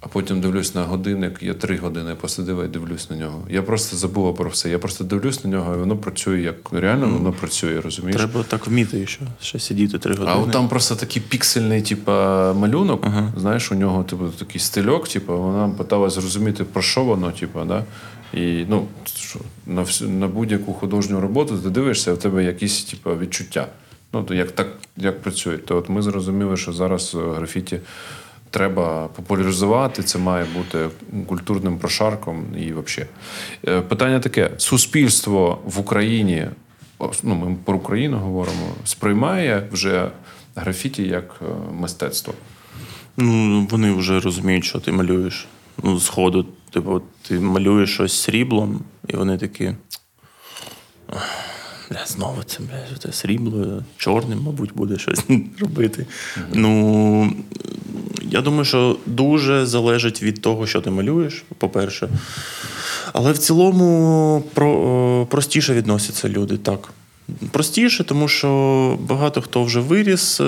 А потім дивлюсь на годинник, я три години посидив і дивлюсь на нього. Я просто забула про все. Я просто дивлюсь на нього, і воно працює як реально воно працює, розумієш? Треба так вміти, що ще сидіти три години. А от там просто такий піксельний, типу, малюнок. Ага. Знаєш, у нього типу, такий стильок, типу, вона питалась зрозуміти, про що воно, типу, да? І ну, що, на всю, на будь-яку художню роботу ти дивишся, в тебе якісь типу, відчуття. Ну, то як так як працює. То от ми зрозуміли, що зараз е, графіті треба популяризувати, це має бути культурним прошарком і взагалі. Е, питання таке: суспільство в Україні, ну ми про Україну говоримо, сприймає вже графіті як е, мистецтво. Ну, Вони вже розуміють, що ти малюєш. Ну, Сходу, типу, ти малюєш щось сріблом, і вони такі. Бля, знову це бля, це срібло, чорним, мабуть, буде щось робити. Mm-hmm. Ну, я думаю, що дуже залежить від того, що ти малюєш, по-перше. Але в цілому про, простіше відносяться люди, так. Простіше, тому що багато хто вже виріс, е,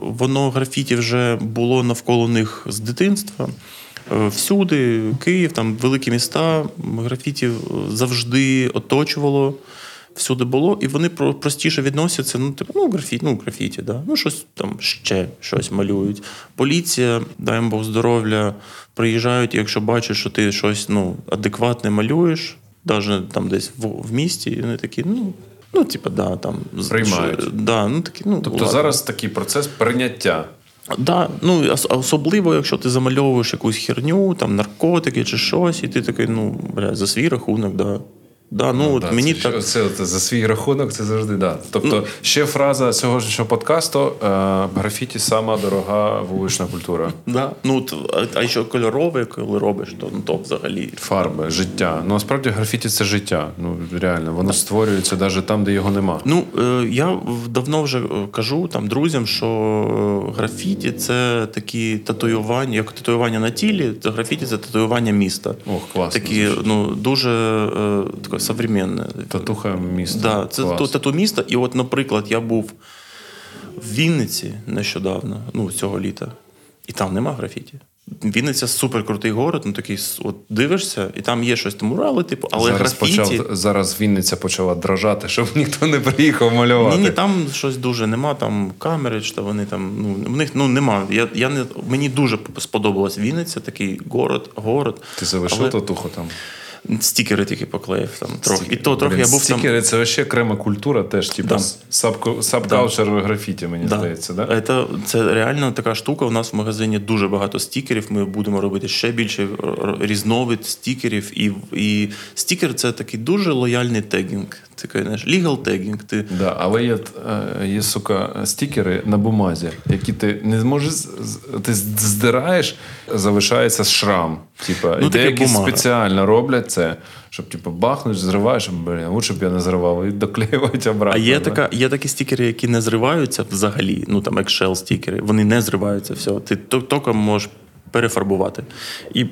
воно графіті вже було навколо них з дитинства. Е, всюди, Київ, там великі міста, графіті завжди оточувало, всюди було, і вони простіше відносяться. Ну, типу, ну, графіті, ну, графіті, да. ну щось там ще щось малюють. Поліція, дай Бог здоров'я, приїжджають, і якщо бачать, що ти щось ну, адекватне малюєш, навіть там десь в, в місті, і вони такі, ну. Ну, типу, да, там приймають. Да, ну, такі, ну, Тобто ладно. зараз такий процес прийняття. Да, ну особливо, якщо ти замальовуєш якусь херню, там наркотики чи щось, і ти такий, ну бля, за свій рахунок, да. Да, ну, ну от да, мені це, так... це, це за свій рахунок, це завжди да. Тобто, ну, ще фраза сьогоднішнього подкасту: е, графіті сама дорога вулична культура. Да. Ну, А якщо кольорове, коли робиш, то ну, то взагалі. Фарби, життя. Ну насправді графіті це життя. Ну реально, воно так. створюється навіть там, де його нема. Ну е, я давно вже е, кажу там друзям, що е, графіті це такі татуювання, як татуювання на тілі, то графіті це татуювання міста. Ох, класно. Такі, ну дуже. Е, таке современне. Татуха міста. Да, Це Клас. тату міста. І, от, наприклад, я був в Вінниці нещодавно, ну, цього літа, і там нема графіті. Вінниця суперкрутий город, ну такий от дивишся, і там є щось там мурали, типу, але зараз графіті... почав зараз Вінниця почала дрожати, щоб ніхто не приїхав малювати. Ні, ні, там щось дуже нема. Там камери, що вони там. Ну в них ну нема. Я я не мені дуже сподобалась Вінниця, такий город, город. Ти залишив але... татуху там. Стікери тільки поклеїв там трохи. І то трохи я був Стікери там... це ще окрема культура, теж типу да. сабкаучер да. графіті, мені да. здається. Да? Це, це реально така штука. У нас в магазині дуже багато стікерів. Ми будемо робити ще більше різновид стікерів. І і стікер це такий дуже лояльний тегінг. Такий знаєш, legal tagging. Ти... Да, але є, е, є сука, стікери на бумазі, які ти не зможеш ти здираєш, залишається шрам. Типа, ну, і деякі спеціально роблять це, щоб типу, бахнуть, зриваєш, блін, лучше б я не зривав і доклеювати обратно. А є така, є такі стікери, які не зриваються взагалі. Ну там Excel стікери, вони не зриваються. все. Ти тільки можеш перефарбувати. І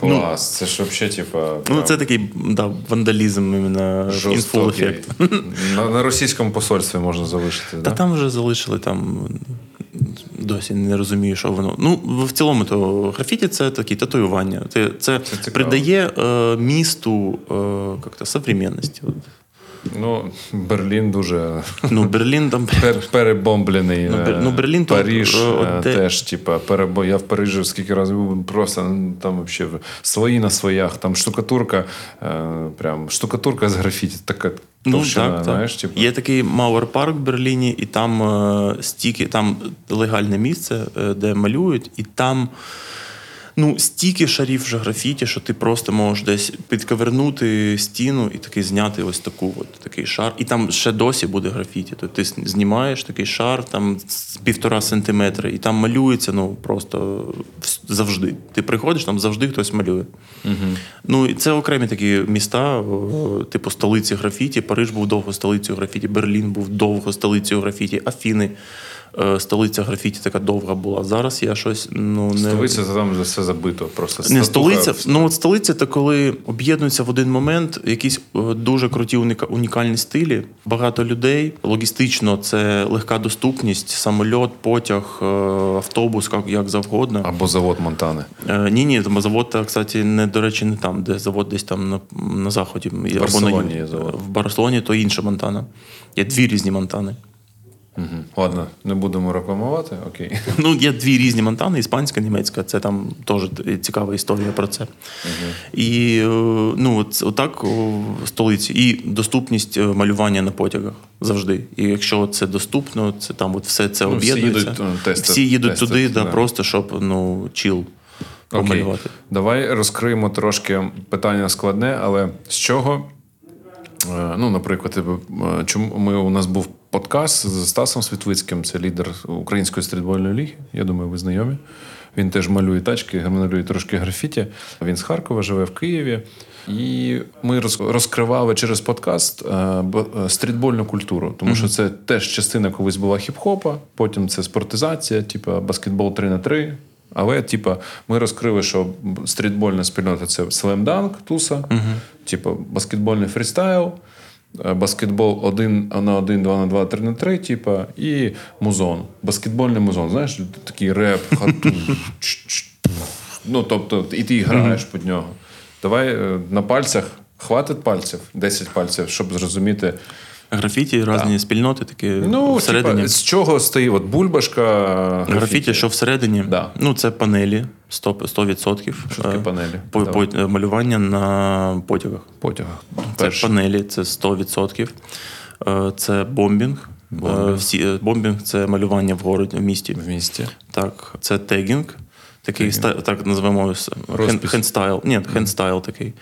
Клас, ну, це ж взагалі, типа. Ну, це такий да, вандалізм іменно інфул ефект. На, на російському посольстві можна залишити. Та да? там вже залишили там. Досі не розумію, що воно. Ну, в цілому, то графіті це такі татуювання. Це це, це придає е, місту е, як-то современності. Ну, Берлін дуже Ну, Берлін там пер, перебомблений. Ну, Бер... ну, Берлін Паріж то, е, теж, типа, перебо... я в Парижі скільки разів був, просто там взагалі свої на своях, там штукатурка, е, прям штукатурка з графіті, така Ну, так, так. знаєш, типу. Є такий Мауер парк в Берліні, і там е, стільки, там легальне місце, де малюють, і там ну, стільки шарів вже графіті, що ти просто можеш десь підковернути стіну і такий зняти ось таку от, такий шар. І там ще досі буде графіті. Тобто ти знімаєш такий шар там з півтора сантиметра, і там малюється ну, просто завжди. Ти приходиш, там завжди хтось малює. Угу. Ну, і Це окремі такі міста, типу столиці графіті. Париж був довго столицею графіті, Берлін був довго столицею графіті, Афіни. Е, столиця графіті така довга була. Зараз я щось ну не столиця це там вже все забито. Просто не столиця. Ну от столиця це коли об'єднуються в один момент якісь е, дуже круті унікальні стилі. Багато людей. Логістично це легка доступність, самольот, потяг, е, автобус, як як завгодно. Або завод Монтани. Ні, ні, завод, кстати, не до речі, не там, де завод десь там на на заході. В Барселоні є завод. В Барселоні то інша Монтана. Є дві різні Монтани. Угу. Ладно, не будемо рекламувати. Окей. Ну, є дві різні Монтани, іспанська, німецька. Це там теж цікава історія про це. Угу. І е, ну, от, отак в столиці. І доступність е, малювання на потягах завжди. І якщо це доступно, це там от все це ну, об'єднується. Всі їдуть, тести, всі їдуть тести, туди, да, просто щоб ну, чіл. Помалювати. Окей. Давай розкриємо трошки питання складне, але з чого? Е, ну, наприклад, чому ми у нас був подкаст з Стасом Світлицьким, це лідер української стрітбольної ліги. Я думаю, ви знайомі. Він теж малює тачки, малює трошки графіті. Він з Харкова живе в Києві. І ми розкривали через подкаст е, е, стрітбольну культуру, тому що це теж частина колись була хіп-хопа, потім це спортизація, типу баскетбол 3 на 3 але, типу, ми розкрили, що стрітбольна спільнота це слемданк, туса, uh-huh. типу баскетбольний фрістайл. Е, баскетбол 1 на один, два на два, три на 3, типа, і музон. Баскетбольний музон. Знаєш, такий реп, хату. Ну, тобто, і ти граєш під нього. Давай е, на пальцях, хватить пальців, 10 пальців, щоб зрозуміти. Графіті, різні спільноти такі Ну, всередині. типа, з чого стоїть? От бульбашка. Графіті, Графіті, що всередині, Да. ну це панелі 100%. 100%. Що таке Е, панелі? По, по- е, малювання на потягах. потягах. Це Перше. панелі, це 100%. Е, Це bombing. Bombing. Всі, bombing це малювання в городі, в місті. в місті. Так, це tagging. Такий ста- так називаємо handstyle. Ні, handstyle такий.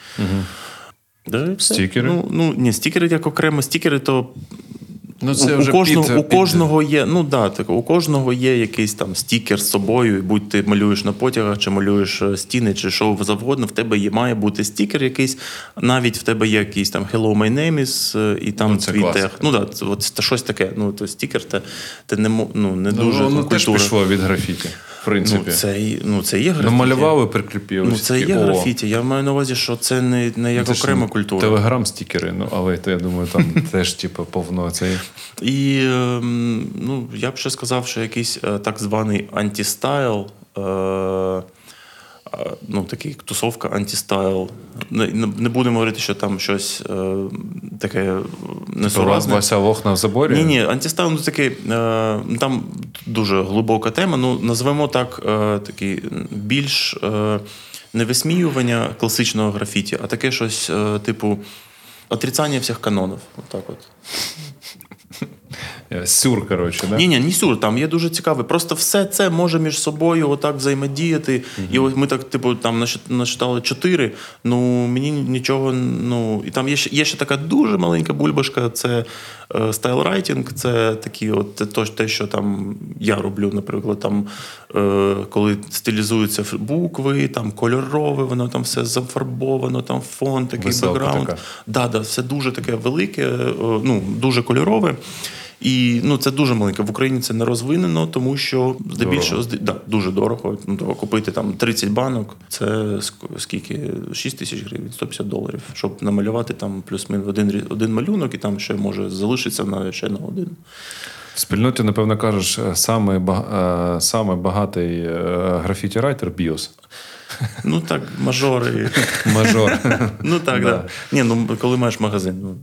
Да. Стікери? Ну, ну, ні, стікери як окремо. Стікери, то Ну, це у, вже у, кожного, під- у під- є, ну да, так, у кожного є якийсь там стікер з собою, і будь ти малюєш на потягах, чи малюєш е, стіни, чи що завгодно, в тебе є, має бути стікер якийсь, навіть в тебе є якийсь там Hello, my name is, е, і там Ну, це твій тег. Ну да, це, от, щось таке. Ну, то стікер, те, те не, ну, не Ну, дуже воно ну, теж пішло від графіті, принципі. Ну, це, ну, це є графіті. Намалював і прикріпив. Ну, це є о, графіті. Я маю на увазі, що це не, не як це окрема культура. Телеграм-стікери, ну, але то, я думаю, там теж, типу, повно цей. І ем, ну, я б ще сказав, що якийсь е, так званий антістайл. Е, Ну, такий тусовка антістайл. Не, не будемо говорити, що там щось е, таке Типу, несуразне. Вася Лохна в заборі. Ні, ні, антістайл ну, такий, е, там дуже глибока тема. Ну, назвемо так, е, такий більш е, не висміювання класичного графіті, а таке щось, е, типу, отрицання всіх канонів. Отак от. Е, Сюр, коротше, да? Ні, ні, не сюр, там є дуже цікаве. Просто все це може між собою отак взаємодіяти. І ось ми так, типу, там начитали чотири. Ну мені нічого. Ну і там є ще є ще така дуже маленька бульбашка. Це е, style writing. Це такі, от то- те, що там я роблю, наприклад, там е, коли стилізуються букви, там кольорове, воно там все зафарбовано, там фон, такий бекграунд. Да, да, все дуже таке велике, е, ну дуже кольорове. І ну, це дуже маленьке. В Україні це не розвинено, тому що здебільшого зд- да, дуже дорого. Ну, купити там 30 банок, це скільки? 6 тисяч гривень, 150 доларів. Щоб намалювати там плюс-мінус один, один малюнок, і там ще може залишитися на ще на один. В спільноті, напевно, кажеш, е, саме, е, саме багатий е, графіті-райтер Біос. Ну так, мажори. Мажор. Ну так, Да. да. Ні, ну коли маєш магазин. Ну,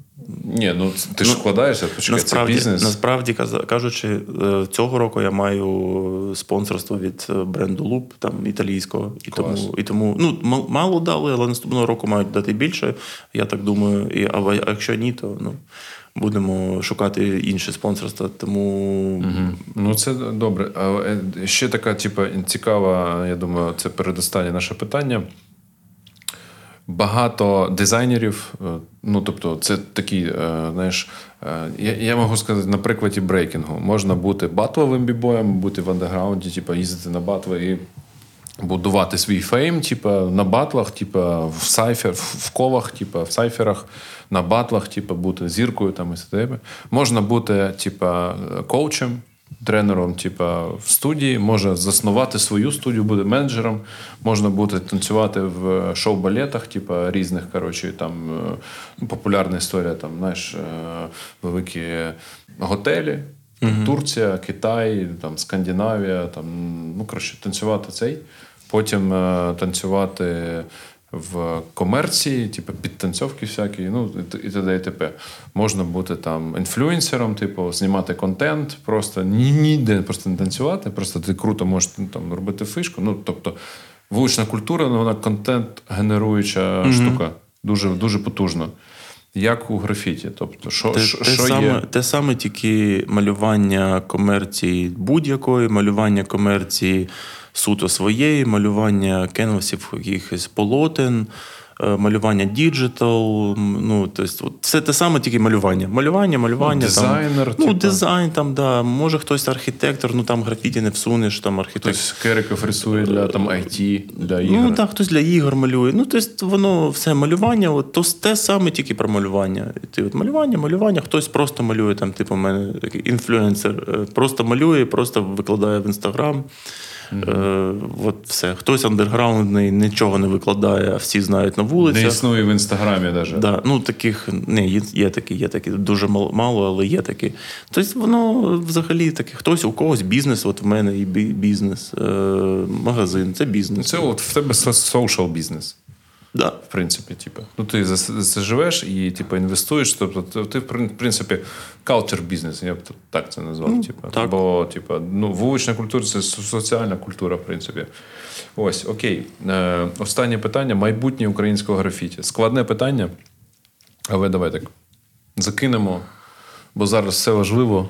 Ні, ну ти ж Ну, вкладаєшся, почекай, це бізнес. насправді кажучи, е, цього року я маю спонсорство від е, бренду Loop, там італійського, і тому і тому ну мало дали, але наступного року мають дати більше. Я так думаю. І а, а якщо ні, то ну будемо шукати інше спонсорство. Тому Мгм. Ну, це добре. А е, ще така, типу, цікава, я думаю, це передостаннє наше питання. Багато дизайнерів, е, ну тобто, це такі, е, знаєш, я, я можу сказати на прикладі брейкінгу. Можна бути батловим бібоєм, бути в андеграунді, типу, їздити на батли і будувати свій фейм, типу, на батлах, типу, в сайфер, в колах, типу, в сайферах, на батлах, типу, бути зіркою там і себе. Можна бути, типу, коучем, тренером, типу, в студії, може заснувати свою студію, бути менеджером, можна бути танцювати в шоу-балетах, типу, різних, коротше, там е, ну, популярна історія, там, знаєш, е, великі готелі. Там Турція, Китай, там, Скандинавія, там, ну, коротше, танцювати цей. Потім е, танцювати в комерції, типу, підтанцьовки всякі, ну, і т.д. і т.п. Можна бути там інфлюенсером, типу, знімати контент, просто ніде просто не танцювати, просто ти круто можеш ну, там, робити фишку. Ну, тобто, вулична культура, ну, вона контент-генеруюча штука. Дуже, дуже потужно. Як у графіті. Тобто, що, те, що, те, що саме, є? те саме тільки малювання комерції будь-якої, малювання комерції суто своєї, малювання кенвасів якихось полотен. Е, Малювання digital, ну тобто, все те саме, тільки малювання. Малювання, малювання. Ну, дизайнер, там, ну, дизайн там, да. Може хтось архітектор, ну там графіті не всунеш, там архітектор. Хтось керектерів рисує для там IT, для ігор. Ну так, хтось для ігор малює. Ну, тобто воно все малювання, от, то те саме тільки про малювання. Ти от малювання, малювання, хтось просто малює, там, типу, мене такий інфлюенсер, е, просто малює, просто викладає в інстаграм. Е, От все. Хтось андерграундний, нічого не викладає, а всі знають на вулицях. Не існує в інстаграмі навіть. Да, ну таких не є, є такі, є такі дуже мало, але є такі. Тобто воно взагалі таке. Хтось у когось бізнес, от в мене і бізнес, е, магазин, це бізнес. Це от в тебе social бізнес. Да. В принципі, типу. Ну, ти за це живеш і типу, інвестуєш. Тобто, ти, в принципі, culture бізнес, я б так це назвав. Ну, типу. так. Бо, типу, ну, вулична культура це соціальна культура, в принципі. Ось, окей. Е, Останнє питання: майбутнє українського графіті. Складне питання, але давай так закинемо, бо зараз все важливо.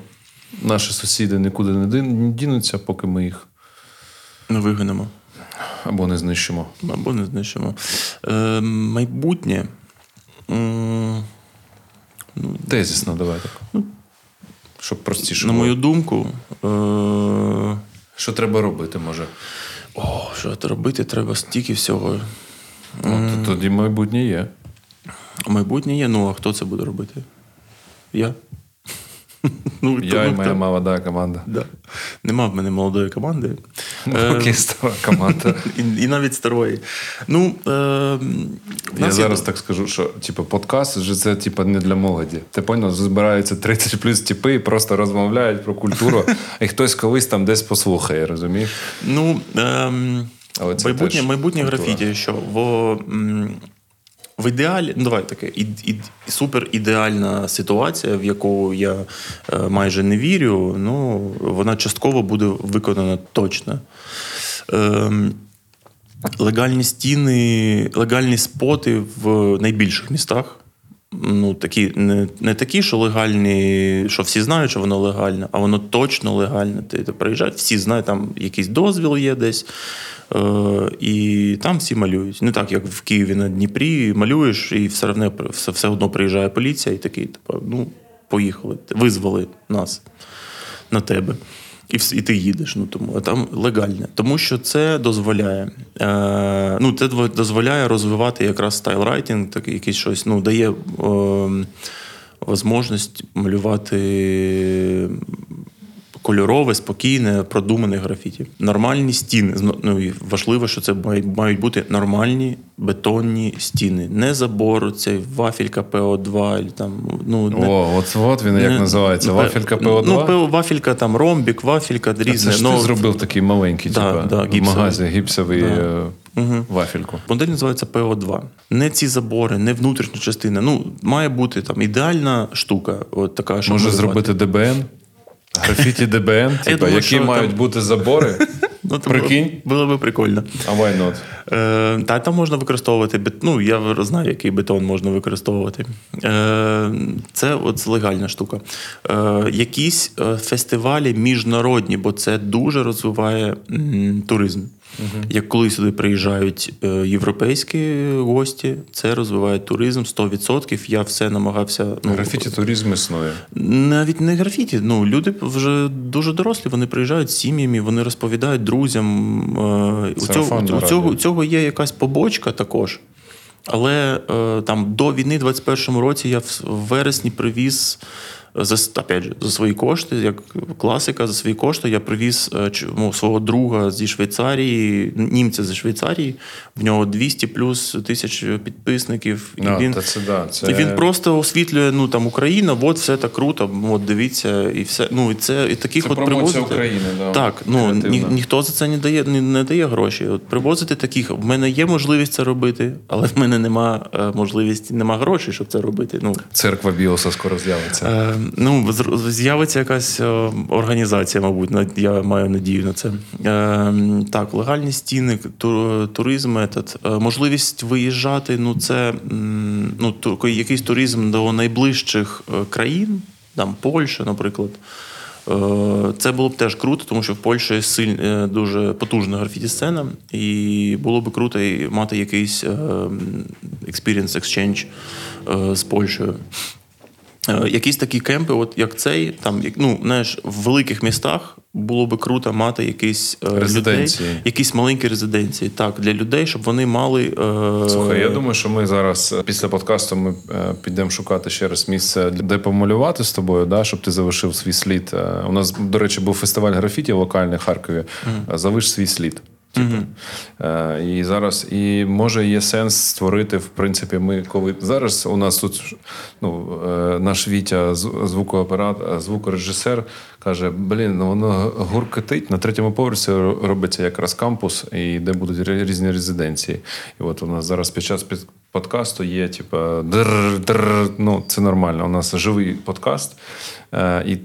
Наші сусіди нікуди не дінуться, поки ми їх не вигинемо. Або не знищимо. Або не знищимо. Е, Майбутнє. ну, Тезісно, давай так. Ну, Щоб простіше. На було. мою думку. Е, Що треба робити, може? О, що робити? Треба стільки всього. Ну, Тоді майбутнє є. Майбутнє є, ну а хто це буде робити? Я. Ну, Я і моя молода команда. Да. Нема в мене молодої команди. Поки е, стара команда. І, і навіть старої. Ну, е, Я зараз є... так скажу, що типу, подкаст вже це типу, не для молоді. Ти поняв, збираються 30 плюс типи і просто розмовляють про культуру, і хтось колись там десь послухає, розумієш? Ну, е, Але це майбутнє, майбутнє графіті, що в. В ідеалі, ну давай таке, і, і, супер ідеальна ситуація, в яку я е, майже не вірю, ну вона частково буде виконана точно. Е, легальні стіни, легальні споти в найбільших містах. Ну, такі, Не не такі, що легальні, що всі знають, що воно легальне, а воно точно легальне. Ти, ти приїжджаєш, всі знають, там якийсь дозвіл є десь. Е, І там всі малюють. Не так, як в Києві на Дніпрі, малюєш, і все одно все, все одно приїжджає поліція і такий, типу, ну, поїхали, визвали нас на тебе. І і ти їдеш. Ну тому а там легальне, тому що це дозволяє. Е, Ну, це дозволяє розвивати якраз стайлрайтинг, так якийсь щось. Ну дає е, можливість малювати кольорове, спокійне, продумане графіті. Нормальні стіни. Ну, Важливо, що це мають бути нормальні бетонні стіни. Не забор, цей вафелька ПО2. Там, ну, не, О, от от він не, як називається. Вафелька ПО2? Ну, Вафелька, там, ромбік, вафелька, різне. Це ж ти зробив такий маленький, да, типу, да, в магазі гіпсовий да. угу. вафельку. Модель називається ПО2. Не ці забори, не внутрішня частина. Ну, Має бути там ідеальна штука. От така, що Може зробити ДБН? Графіті ДБН, типа, які які мають там... бути забори. Ну, Прикинь? Було би прикольно. А why not? Е, Та там можна використовувати ну, я знаю, який бетон можна використовувати. Е, Це от легальна штука. Е, Якісь е, фестивалі міжнародні, бо це дуже розвиває м, туризм. Угу. Як коли сюди приїжджають е, європейські гості, це розвиває туризм 100%. Я все намагався. Ну, Графіті туризм існує. Навіть не графіті. Ну, люди вже дуже дорослі, вони приїжджають з сім'ями, вони розповідають друзям. Е, у цього, у цього, у цього є якась побочка також. Але е, там до війни, 21-му році, я в вересні привіз за опять же, за свої кошти, як класика, за свої кошти я привіз е, ну, свого друга зі Швейцарії, німця зі Швейцарії. В нього 200 плюс тисяч підписників. І no, він це, да, це... і він просто освітлює ну там Україна, от все так круто. От дивіться, і все. Ну і це і таких це от привозити. України, да. Так, ну ні, ніхто за це не дає, не, не дає гроші. От привозити таких. В мене є можливість це робити, але в мене нема е, можливості, нема грошей, щоб це робити. Ну церква біоса скоро з'явиться. Е, Ну, з'явиться якась е, організація, мабуть, я маю надію на це. Е, так, легальні стіни, туризм, метод. Е, можливість виїжджати, ну це ну, якийсь туризм до найближчих країн, там Польща, наприклад. Це було б теж круто, тому що в Польщі силь, дуже потужна графіті-сцена, і було б круто мати якийсь experience exchange з Польщею. Е, якісь такі кемпи, от як цей, там ну знаєш, в великих містах було би круто мати якісь е, Резиденції. людей, якісь маленькі резиденції. Так, для людей, щоб вони мали. Е... Слухай, я думаю, що ми зараз е, після подкасту ми підемо шукати ще раз місце, де помалювати з тобою, да, щоб ти залишив свій слід. У нас, до речі, був фестиваль графіті локальний в Харкові. Mm. Залиш свій слід. Типу. Mm-hmm. І зараз і може є сенс створити, в принципі, ми коли зараз у нас тут ну, наш Вітя, звукооперат, звукорежисер, каже: блін, ну воно гуркотить. На третьому поверсі робиться якраз кампус, і де будуть різні резиденції. І от у нас зараз під час під подкасту є, типу, др, др, ну це нормально. У нас живий подкаст. Е, і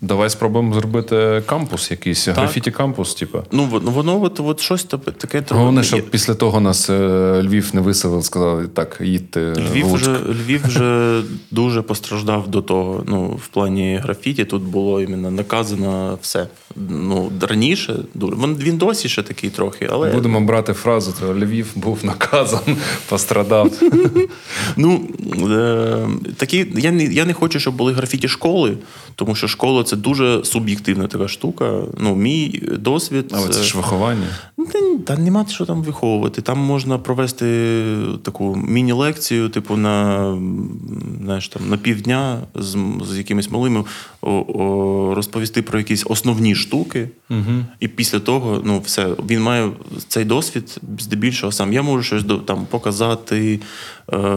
давай спробуємо зробити кампус, якийсь графіті кампус. Типу. Ну воно от, от щось таке Головне, щоб після того нас е, Львів не виселив, сказали, так, їдьте. Львів вже Львів вже дуже постраждав до того. Ну, в плані графіті тут було іменно наказано все. Ну, раніше дуже. Він досі ще такий трохи. але... Будемо брати фразу, то Львів був наказан, пострадав. Ну, е, такі, я не я не хочу, щоб були графіті школи, тому що школа це дуже суб'єктивна така штука. Ну, Мій досвід. Але це ж виховання. Та, та нема що там виховувати. Там можна провести таку міні-лекцію, типу, на знаєш, там, на півдня з з якимись малими о, о, розповісти про якісь основні штуки. Угу. І після того, ну, все, він має цей досвід здебільшого сам. Я можу щось там показати, е,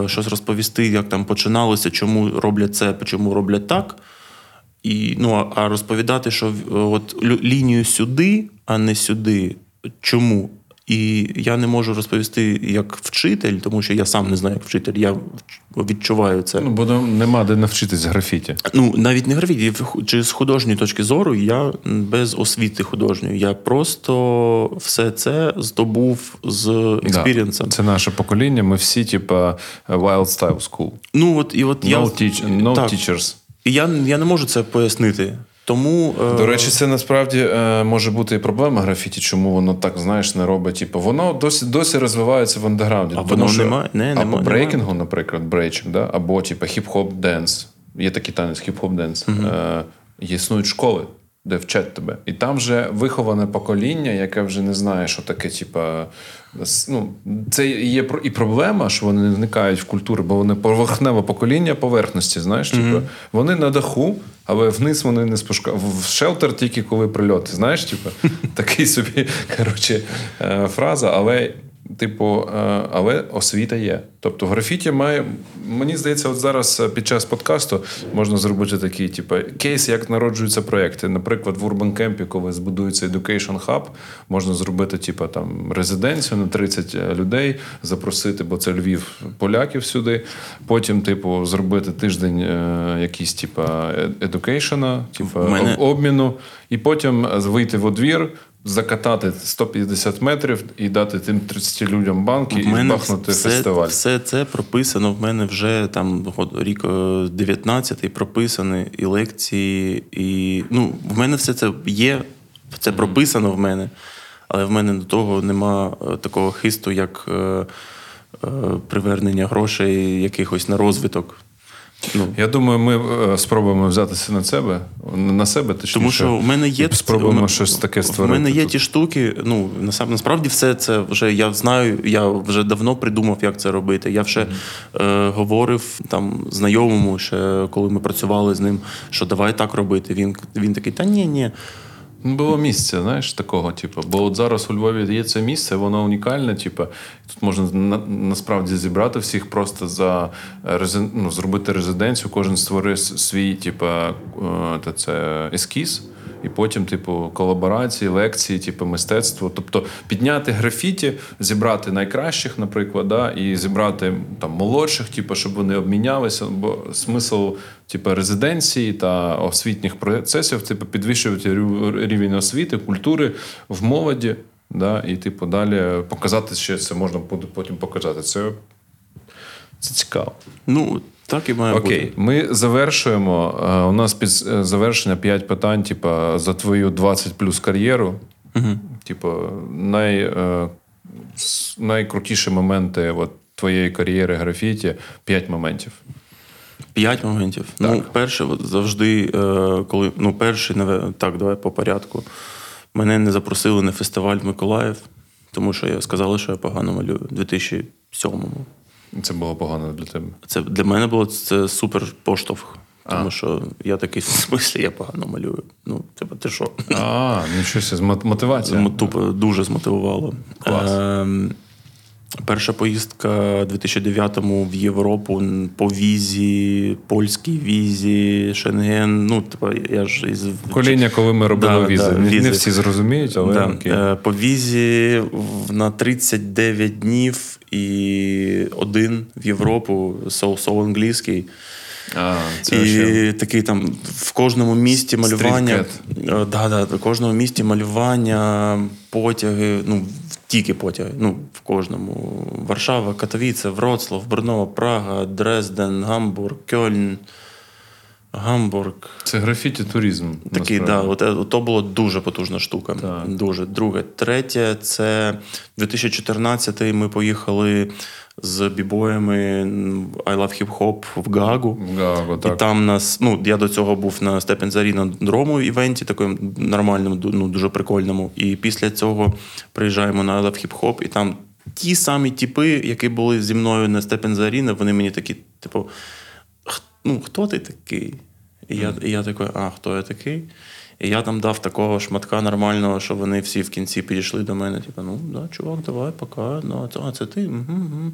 щось розповісти, як там починалося, чому роблять це, чому роблять так. І, ну, А розповідати, що от лінію сюди, а не сюди. Чому? І я не можу розповісти як вчитель, тому що я сам не знаю, як вчитель. Я відчуваю це. Ну, бо нема де навчитись графіті. Ну, навіть не графіті. Чи з художньої точки зору я без освіти художньої. Я просто все це здобув з експірієнсом. Да, це наше покоління. Ми всі, типа, wild style school. Ну, от, і от no я... Teach, no так. teachers. І я, я не можу це пояснити. Тому е, до речі, це насправді е, може бути і проблема графіті, чому воно так знаєш не робить. Типу, воно досі досі розвивається в андеграунді. А воно що, немає не, або немає, брейкінгу, немає. наприклад, брейчинг, да? або типу, хіп-хоп денс. Є такий танець, хіп-хоп денс. Угу. Е, Існують школи, де вчать тебе. І там вже виховане покоління, яке вже не знає, що таке, типа. Ну, це є і проблема, що вони не вникають в культуру, бо вони поверхневе покоління поверхності. Знаєш, mm-hmm. типу, вони на даху, але вниз вони не спускають. В шелтер тільки коли прильоти. Знаєш, типу, такий собі коротше, е, фраза, але Типу, е, але освіта є. Тобто, графіті має. Мені здається, от зараз е, під час подкасту можна зробити такий, типу, кейс, як народжуються проекти. Наприклад, в Urban Camp, коли збудується Education Hub, можна зробити, типу, там резиденцію на 30 е, людей, запросити, бо це Львів поляків сюди. Потім, типу, зробити тиждень якийсь, типу, едукейшена, типу, мене... обміну, і потім вийти в одвір закатати 150 метрів і дати тим 30 людям банки і бахнути все, фестиваль. Все це прописано в мене вже там рік 19-й прописані і лекції, і ну, в мене все це є, це прописано в мене, але в мене до того нема е, такого хисту, як е, е, привернення грошей якихось на розвиток. Ну, Я думаю, ми е, спробуємо взятися на себе на себе, точніше, тому що в мене є спробуємо у, щось таке створити. У мене є тут. ті штуки. Ну насправді все це вже я знаю. Я вже давно придумав, як це робити. Я вже mm-hmm. е, говорив там знайомому, ще коли ми працювали з ним, що давай так робити. Він він такий, та ні, ні. Не було місце, знаєш, такого, типу. Бо от зараз у Львові є це місце, воно унікальне. Типу, тут можна на, насправді зібрати всіх просто за ну, зробити резиденцію, кожен створив свій, типу, це ескіз. І потім, типу, колаборації, лекції, типу, мистецтво. Тобто підняти графіті, зібрати найкращих, наприклад, да, і зібрати там молодших, типу, щоб вони обмінялися. Бо смисл типу, резиденції та освітніх процесів, типу, підвищувати рівень освіти, культури в молоді. Да, І, типу, далі показати, що це можна буде потім показати. Це це цікаво. Ну, так і має Окей, бути. ми завершуємо. Е, у нас під е, завершення 5 питань, типу, за твою 20 плюс кар'єру. Угу. Типу, най, е, найкрутіші моменти от, твоєї кар'єри графіті 5 моментів. П'ять моментів. Ну, Так. Ну, перше, завжди, коли ну, перший, так, давай по порядку. Мене не запросили на фестиваль Миколаїв, тому що я сказали, що я погано малюю у 2007-му. Це було погано для тебе. Це для мене було це супер поштовх. Тому що я такий в смислі, я погано малюю. Ну, типу, ти що? А, нічого щось з мотивація. Тупо дуже змотивувало. Клас. Ем, перша поїздка у 2009-му в Європу по візі, польській візі, Шенген. Ну, типа, я ж із Покоління, коли ми робили Да, візи. да, Не- Не всі зрозуміють, але Да. окей. Е, По візі на 39 днів і один в Європу, соу, англійський. А, це і ще... такий там в кожному місті малювання. Е, Да, да, в кожному місті малювання, потяги, ну тільки потяги. Ну, в кожному. Варшава, Катовіце, Вроцлав, Брно, Прага, Дрезден, Гамбург, Кьольн, Гамбург. Це графіті туризм. Такий, да, от, от, е, то було дуже потужна штука. Так. Дуже. Друге. Третє, це 2014 ми поїхали з бібоями I Love Hip Hop в Гаагу. Гаго, І так. там нас, ну я до цього був на Степен Зарі на дрому івенті, такому нормальному, ну дуже прикольному. І після цього приїжджаємо на I Love Hip Hop, і там ті самі типи, які були зі мною на Степен Заріна, вони мені такі, типу, ну хто ти такий? І я, і я такий, а хто я такий? І я там дав такого шматка нормального, що вони всі в кінці підійшли до мене. Типу, ну да, чувак, давай, пока. Ну, а це, а, це ти? Угу, угу.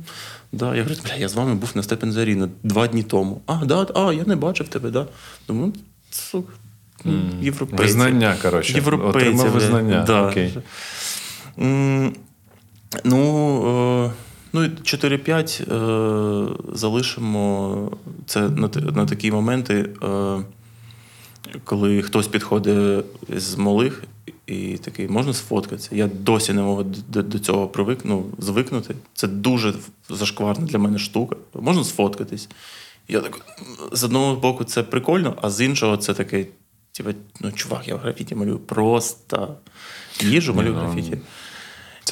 Да. Я говорю, бля, я з вами був на Степен Заріна два дні тому. А, да, а, я не бачив тебе, да. Думаю, сука, ну, європейці. Визнання, коротше. Європейці. Отримав визнання. Да. Окей. Ну, е, ну 4-5 е, залишимо це на такі моменти, е, коли хтось підходить з малих і такий, можна сфоткатися. Я досі не можу до, до цього привик, ну, звикнути. Це дуже зашкварна для мене штука. Можна сфоткатись. Я так, з одного боку, це прикольно, а з іншого, це такий, типу, ну, чувак, я в графіті малюю просто їжу, малюю в ну, графіті.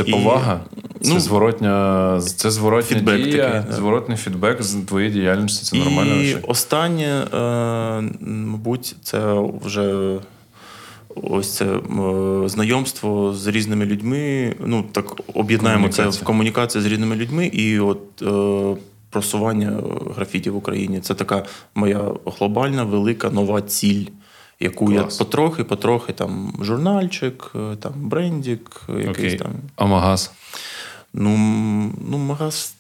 Це І- повага, це ну, зворотня, це зворотня фідбек дія, такий, да. зворотний фідбек з твоєї діяльності. Це нормально. І речі. останнє, е, мабуть, це вже ось це е, знайомство з різними людьми. Ну, так об'єднаємо це в Комунікація. комунікації з різними людьми, і от е, просування графіті в Україні. Це така моя глобальна, велика нова ціль. Яку Клас. я потрохи, потрохи там журнальчик, е, там брендік, е, якийсь Окей. там. А магаз? Ну, ну, магаз.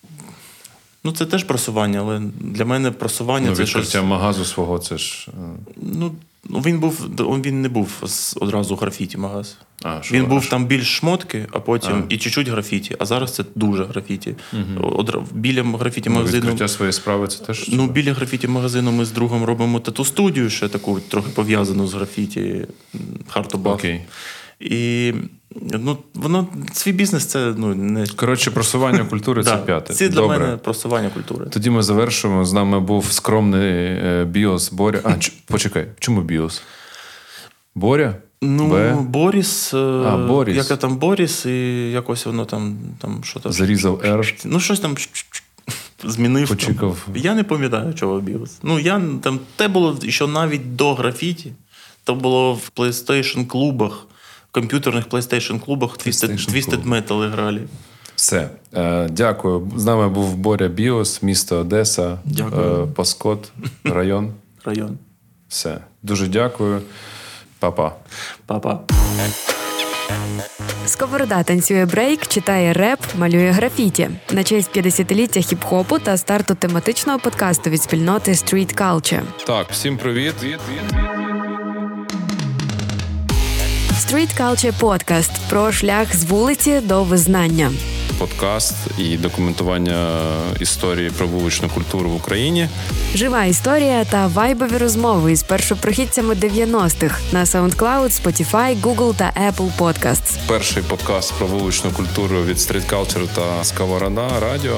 Ну, це теж просування, але для мене просування Ну, це відкриття щось. магазу свого, це ж. е, Ну, ну, він був він не був одразу графіті магаз. А, що він був був там більш шмотки, а потім А. і чуть-чуть графіті. А зараз це дуже графіті. Одра- біля графіті Ну, магазину. відкриття своєї справи це теж. Ну, біля графіті магазину ми з другом робимо тату студію, ще таку трохи пов'язану з графіті Хартобах. Окей. І ну, воно свій бізнес це ну, не Коротше, просування культури це п'яте. Це для Добре. мене просування культури. Тоді ми завершуємо. З нами був скромний е, біос Боря. А, ч- почекай, чому біос? Боря? Ну, Б? Боріс, А, Боріс. Яка там Боріс, і якось воно там, там що там. Зарізав R. Ну, щось там змінив. там. Почекав. Я не пам'ятаю, чого Біос. Ну, я там те було що навіть до графіті. То було в PlayStation клубах, комп'ютерних PlayStation клубах Twisted, PlayStation Twisted клуб. Metal грали. Все. Е, дякую. З нами був Боря Біос, місто Одеса, Дякую. е, Паскот, район. Район. Все. Дуже дякую. Па-па. Па-па. Сковорода танцює брейк, читає реп, малює графіті на честь 50-ліття хіп-хопу та старту тематичного подкасту від спільноти Street Culture. Так, всім привіт. Street Culture Podcast про шлях з вулиці до визнання. Подкаст і документування історії про вуличну культуру в Україні. Жива історія та вайбові розмови із першопрохідцями 90-х на SoundCloud, Spotify, Google та Apple Podcasts. Перший подкаст про вуличну культуру від Street Culture та Сковорода Радіо.